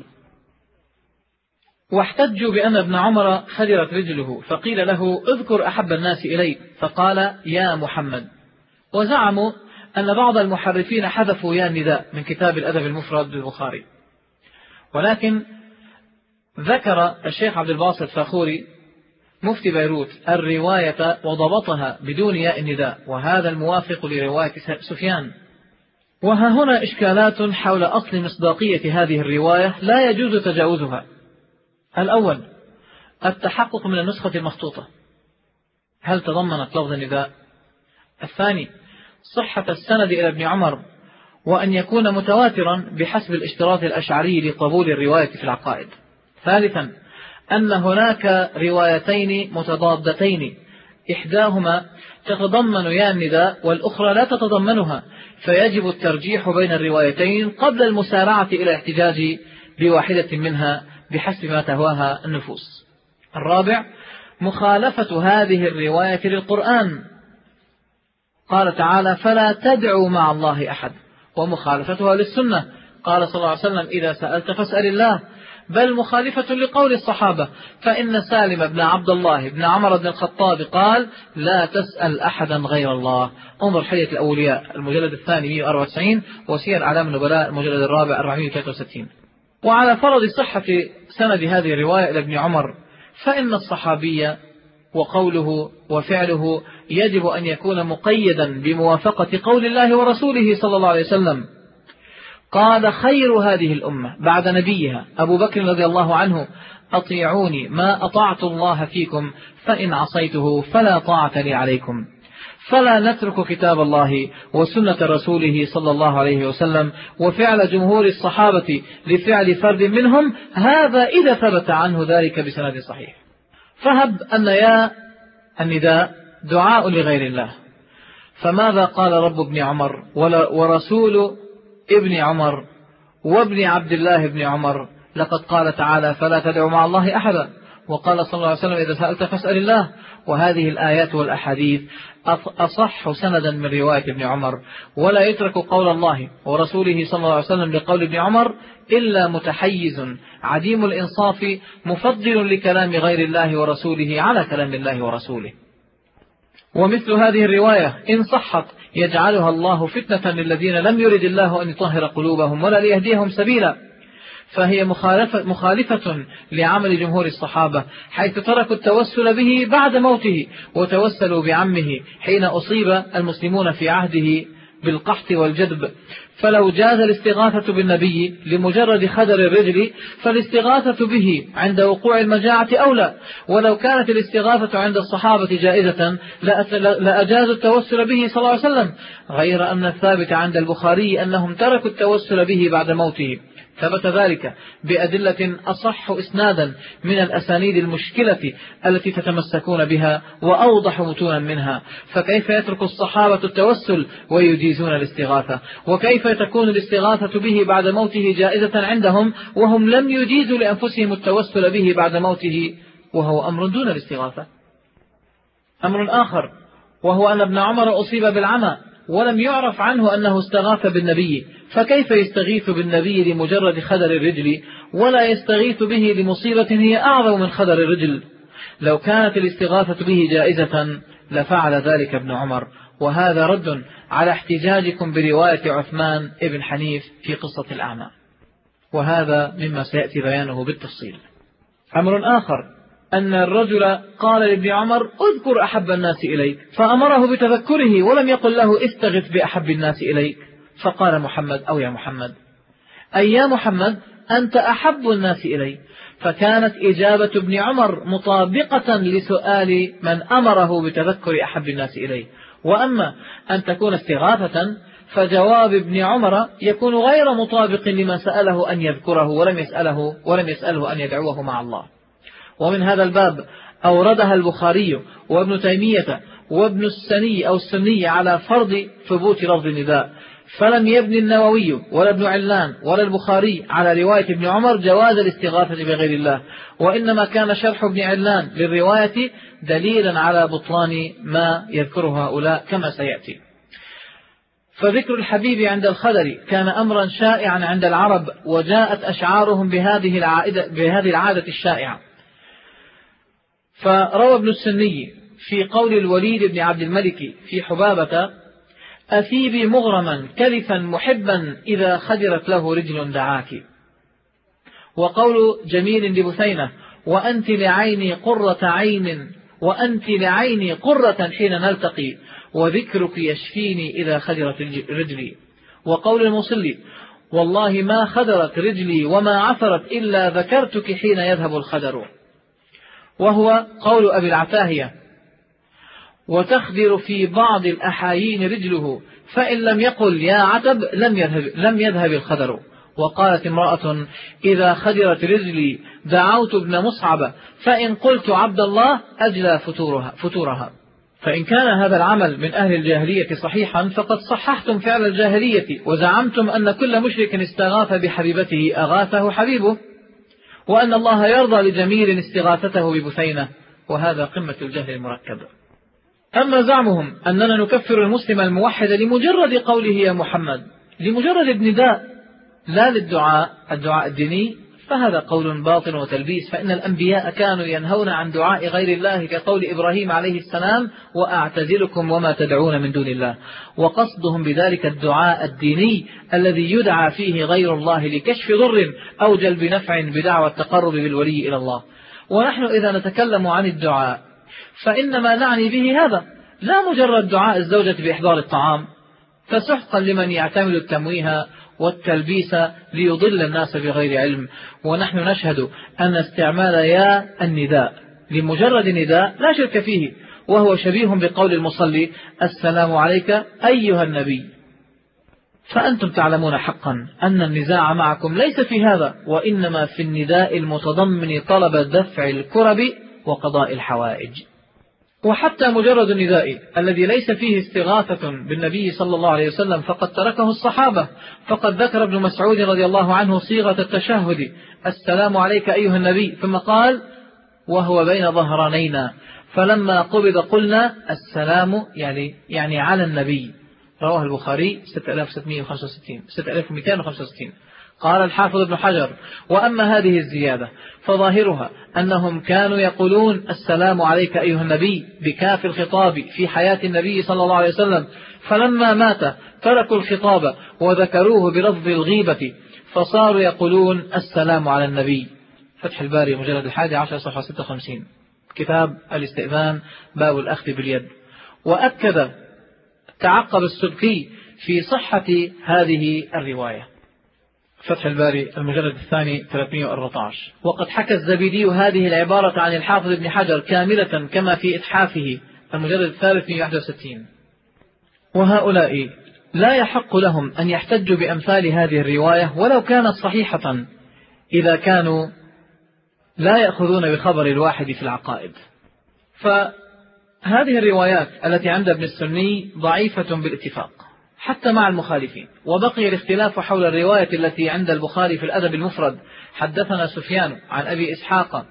واحتجوا بأن ابن عمر خدرت رجله فقيل له اذكر أحب الناس إلي فقال يا محمد. وزعموا أن بعض المحرفين حذفوا يا النداء من كتاب الأدب المفرد للبخاري. ولكن ذكر الشيخ عبد الباسط فاخوري مفتي بيروت الرواية وضبطها بدون ياء النداء وهذا الموافق لرواية سفيان. وها هنا إشكالات حول أصل مصداقية هذه الرواية لا يجوز تجاوزها. الأول التحقق من النسخة المخطوطة. هل تضمنت لفظ النداء؟ الثاني صحة السند إلى ابن عمر وأن يكون متواترا بحسب الاشتراط الأشعري لقبول الرواية في العقائد. ثالثا أن هناك روايتين متضادتين إحداهما تتضمن يا النداء والأخرى لا تتضمنها فيجب الترجيح بين الروايتين قبل المسارعة إلى الاحتجاج بواحدة منها بحسب ما تهواها النفوس. الرابع مخالفة هذه الرواية للقرآن. قال تعالى فلا تدعوا مع الله أحد. ومخالفتها للسنة. قال صلى الله عليه وسلم إذا سألت فاسأل الله. بل مخالفة لقول الصحابة فإن سالم بن عبد الله بن عمر بن الخطاب قال لا تسأل أحدا غير الله. انظر حية الأولياء المجلد الثاني 194 وسير أعلام النبلاء المجلد الرابع 463 وعلى فرض صحة سند هذه الرواية إلى ابن عمر فإن الصحابي وقوله وفعله يجب أن يكون مقيدا بموافقة قول الله ورسوله صلى الله عليه وسلم. قال خير هذه الأمة بعد نبيها أبو بكر رضي الله عنه أطيعوني ما أطعت الله فيكم فإن عصيته فلا طاعة لي عليكم. فلا نترك كتاب الله وسنة رسوله صلى الله عليه وسلم وفعل جمهور الصحابة لفعل فرد منهم هذا إذا ثبت عنه ذلك بسند صحيح. فهب أن يا النداء دعاء لغير الله. فماذا قال رب ابن عمر؟ ورسول ابن عمر وابن عبد الله بن عمر لقد قال تعالى فلا تدعوا مع الله أحدا. وقال صلى الله عليه وسلم إذا سألت فاسأل الله. وهذه الآيات والأحاديث أصح سندا من رواية ابن عمر. ولا يترك قول الله ورسوله صلى الله عليه وسلم لقول ابن عمر إلا متحيز. عديم الإنصاف مفضل لكلام غير الله ورسوله على كلام الله ورسوله. ومثل هذه الرواية إن صحت يجعلها الله فتنة للذين لم يرد الله أن يطهر قلوبهم ولا ليهديهم سبيلا. فهي مخالفة, مخالفة لعمل جمهور الصحابة حيث تركوا التوسل به بعد موته وتوسلوا بعمه حين أصيب المسلمون في عهده بالقحط والجدب. فلو جاز الاستغاثة بالنبي لمجرد خدر الرجل فالاستغاثة به عند وقوع المجاعة أولى. ولو كانت الاستغاثة عند الصحابة جائزة لأجاز التوسل به صلى الله عليه وسلم. غير أن الثابت عند البخاري أنهم تركوا التوسل به بعد موته. ثبت ذلك بأدلة أصح إسنادا من الأسانيد المشكلة التي تتمسكون بها وأوضح متونا منها. فكيف يترك الصحابة التوسل ويجيزون الاستغاثة؟ وكيف تكون الاستغاثة به بعد موته جائزة عندهم وهم لم يجيزوا لأنفسهم التوسل به بعد موته وهو أمر دون الاستغاثة؟ أمر آخر وهو أن ابن عمر أصيب بالعمى ولم يعرف عنه أنه استغاث بالنبي فكيف يستغيث بالنبي لمجرد خدر الرجل ولا يستغيث به لمصيبة هي أعظم من خدر الرجل؟ لو كانت الاستغاثة به جائزة لفعل ذلك ابن عمر. وهذا رد على احتجاجكم برواية عثمان ابن حنيف في قصة الأعمى. وهذا مما سيأتي بيانه بالتفصيل. أمر آخر. أن الرجل قال لابن عمر اذكر أحب الناس إليك. فأمره بتذكره ولم يقل له استغث بأحب الناس إليك. فقال محمد أو يا محمد. أي يا محمد أنت أحب الناس إلي فكانت إجابة ابن عمر مطابقة لسؤال من أمره بتذكر أحب الناس إليه وأما أن تكون استغاثة فجواب ابن عمر يكون غير مطابق لما سأله أن يذكره ولم يسأله ولم يسأله أن يدعوه مع الله. ومن هذا الباب أوردها البخاري وابن تيمية وابن السني أو السني على فرض ثبوت لفظ النداء. فلم يبني النووي ولا ابن علان ولا البخاري على رواية ابن عمر جواز الاستغاثة بغير الله وإنما كان شرح ابن علان للرواية دليلا على بطلان ما يذكره هؤلاء كما سيأتي. فذكر الحبيب عند الخدر كان أمرا شائعا عند العرب وجاءت أشعارهم بهذه العادة, بهذه العادة الشائعة. فروى ابن السني في قول الوليد بن عبد الملك في حبابة أثيبي مغرما كلفا محبا إذا خدرت له رجل دعاك. وقول جميل لبثينة وأنت لعيني قرة عين وأنت لعيني قرة حين نلتقي وذكرك يشفيني إذا خدرت رجلي. وقول المصلي والله ما خدرت رجلي وما عثرت إلا ذكرتك حين يذهب الخدر. وهو قول أبي العتاهية. وتخدر في بعض الأحايين رجله فإن لم يقل يا عتب لم يذهب, لم يذهب الخدر. وقالت امرأة إذا خدرت رجلي دعوت ابن مصعب فإن قلت عبد الله أجلى فتورها, فتورها. فإن كان هذا العمل من أهل الجاهلية صحيحا فقد صححتم فعل الجاهلية وزعمتم أن كل مشرك استغاث بحبيبته أغاثه حبيبه. وأن الله يرضى لجميل استغاثته ببثينة وهذا قمة الجهل المركب. أما زعمهم أننا نكفر المسلم الموحد لمجرد قوله يا محمد لمجرد النداء لا للدعاء الدعاء الديني فهذا قول باطل وتلبيس فإن الأنبياء كانوا ينهون عن دعاء غير الله كقول إبراهيم عليه السلام وأعتزلكم وما تدعون من دون الله. وقصدهم بذلك الدعاء الديني الذي يدعى فيه غير الله لكشف ضر أو جلب نفع بدعوى التقرب بالولي إلى الله. ونحن إذا نتكلم عن الدعاء فإنما نعني به هذا لا مجرد دعاء الزوجة بإحضار الطعام فسحقا لمن يعتمد التمويه والتلبيس ليضل الناس بغير علم. ونحن نشهد أن استعمال يا النداء لمجرد نداء لا شرك فيه وهو شبيه بقول المصلي السلام عليك أيها النبي. فأنتم تعلمون حقا أن النزاع معكم ليس في هذا وإنما في النداء المتضمن طلب دفع الكرب وقضاء الحوائج. وحتى مجرد النداء الذي ليس فيه استغاثة بالنبي صلى الله عليه وسلم فقد تركه الصحابة. فقد ذكر ابن مسعود رضي الله عنه صيغة التشهد. السلام عليك أيها النبي. ثم قال وهو بين ظهرانينا فلما قبض قلنا السلام يعني يعني على النبي. رواه البخاري 6665 6265 قال الحافظ ابن حجر وأما هذه الزيادة فظاهرها أنهم كانوا يقولون السلام عليك أيها النبي بكاف الخطاب في حياة النبي صلى الله عليه وسلم فلما مات تركوا الخطاب وذكروه بلفظ الغيبة فصاروا يقولون السلام على النبي. فتح الباري مجلد الحادي عشر صفحة 56 كتاب الاستئذان باب الأخذ باليد. وأكد تعقب السبكي في صحة هذه الرواية. فتح الباري المجلد الثاني 314 وقد حكى الزبيدي هذه العبارة عن الحافظ ابن حجر كاملة كما في إتحافه المجلد الثالث 161 وهؤلاء لا يحق لهم أن يحتجوا بأمثال هذه الرواية ولو كانت صحيحة إذا كانوا لا يأخذون بخبر الواحد في العقائد. فهذه الروايات التي عند ابن السني ضعيفة بالاتفاق. حتى مع المخالفين. وبقي الاختلاف حول الرواية التي عند البخاري في الأدب المفرد. حدثنا سفيان عن أبي إسحاق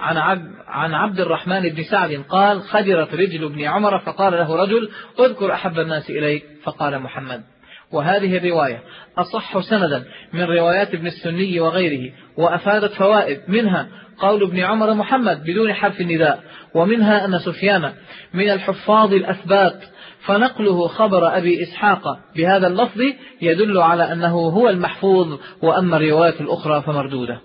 عن عبد, عن عبد الرحمن بن سعد قال خدرت رجل ابن عمر فقال له رجل اذكر أحب الناس إليك. فقال محمد. وهذه الرواية أصح سندا من روايات ابن السني وغيره وأفادت فوائد. منها قول ابن عمر محمد بدون حرف النداء ومنها أن سفيان من الحفاظ الأثبات. فنقله خبر أبي إسحاق. بهذا اللفظ يدل على أنه هو المحفوظ وأما الرواية الأخرى فمردودة.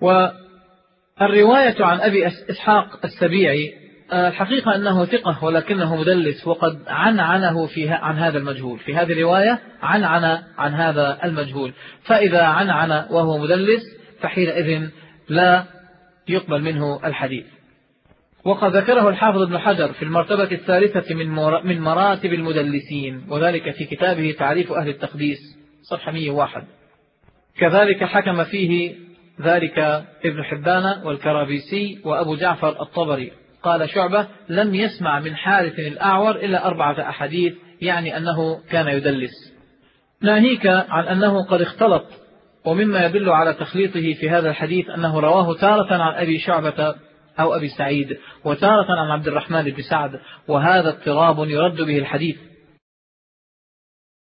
والرواية عن أبي إسحاق السبيعي الحقيقة أنه ثقة ولكنه مدلس وقد عنعنه في عن هذا المجهول. في هذه الرواية عنعن عن هذا المجهول. فإذا عنعن وهو مدلس فحينئذ لا يقبل منه الحديث. وقد ذكره الحافظ ابن حجر في المرتبة الثالثة من من مراتب المدلسين وذلك في كتابه تعريف أهل التقديس صفحة 101 كذلك حكم فيه ذلك ابن حبان والكرابيسي وأبو جعفر الطبري. قال شعبة لم يسمع من حارث الأعور إلا أربعة أحاديث يعني أنه كان يدلس. ناهيك عن أنه قد اختلط ومما يدل على تخليطه في هذا الحديث أنه رواه تارة عن أبي شعبة أو أبي سعيد وتارة عن عبد الرحمن بن سعد وهذا اضطراب يرد به الحديث.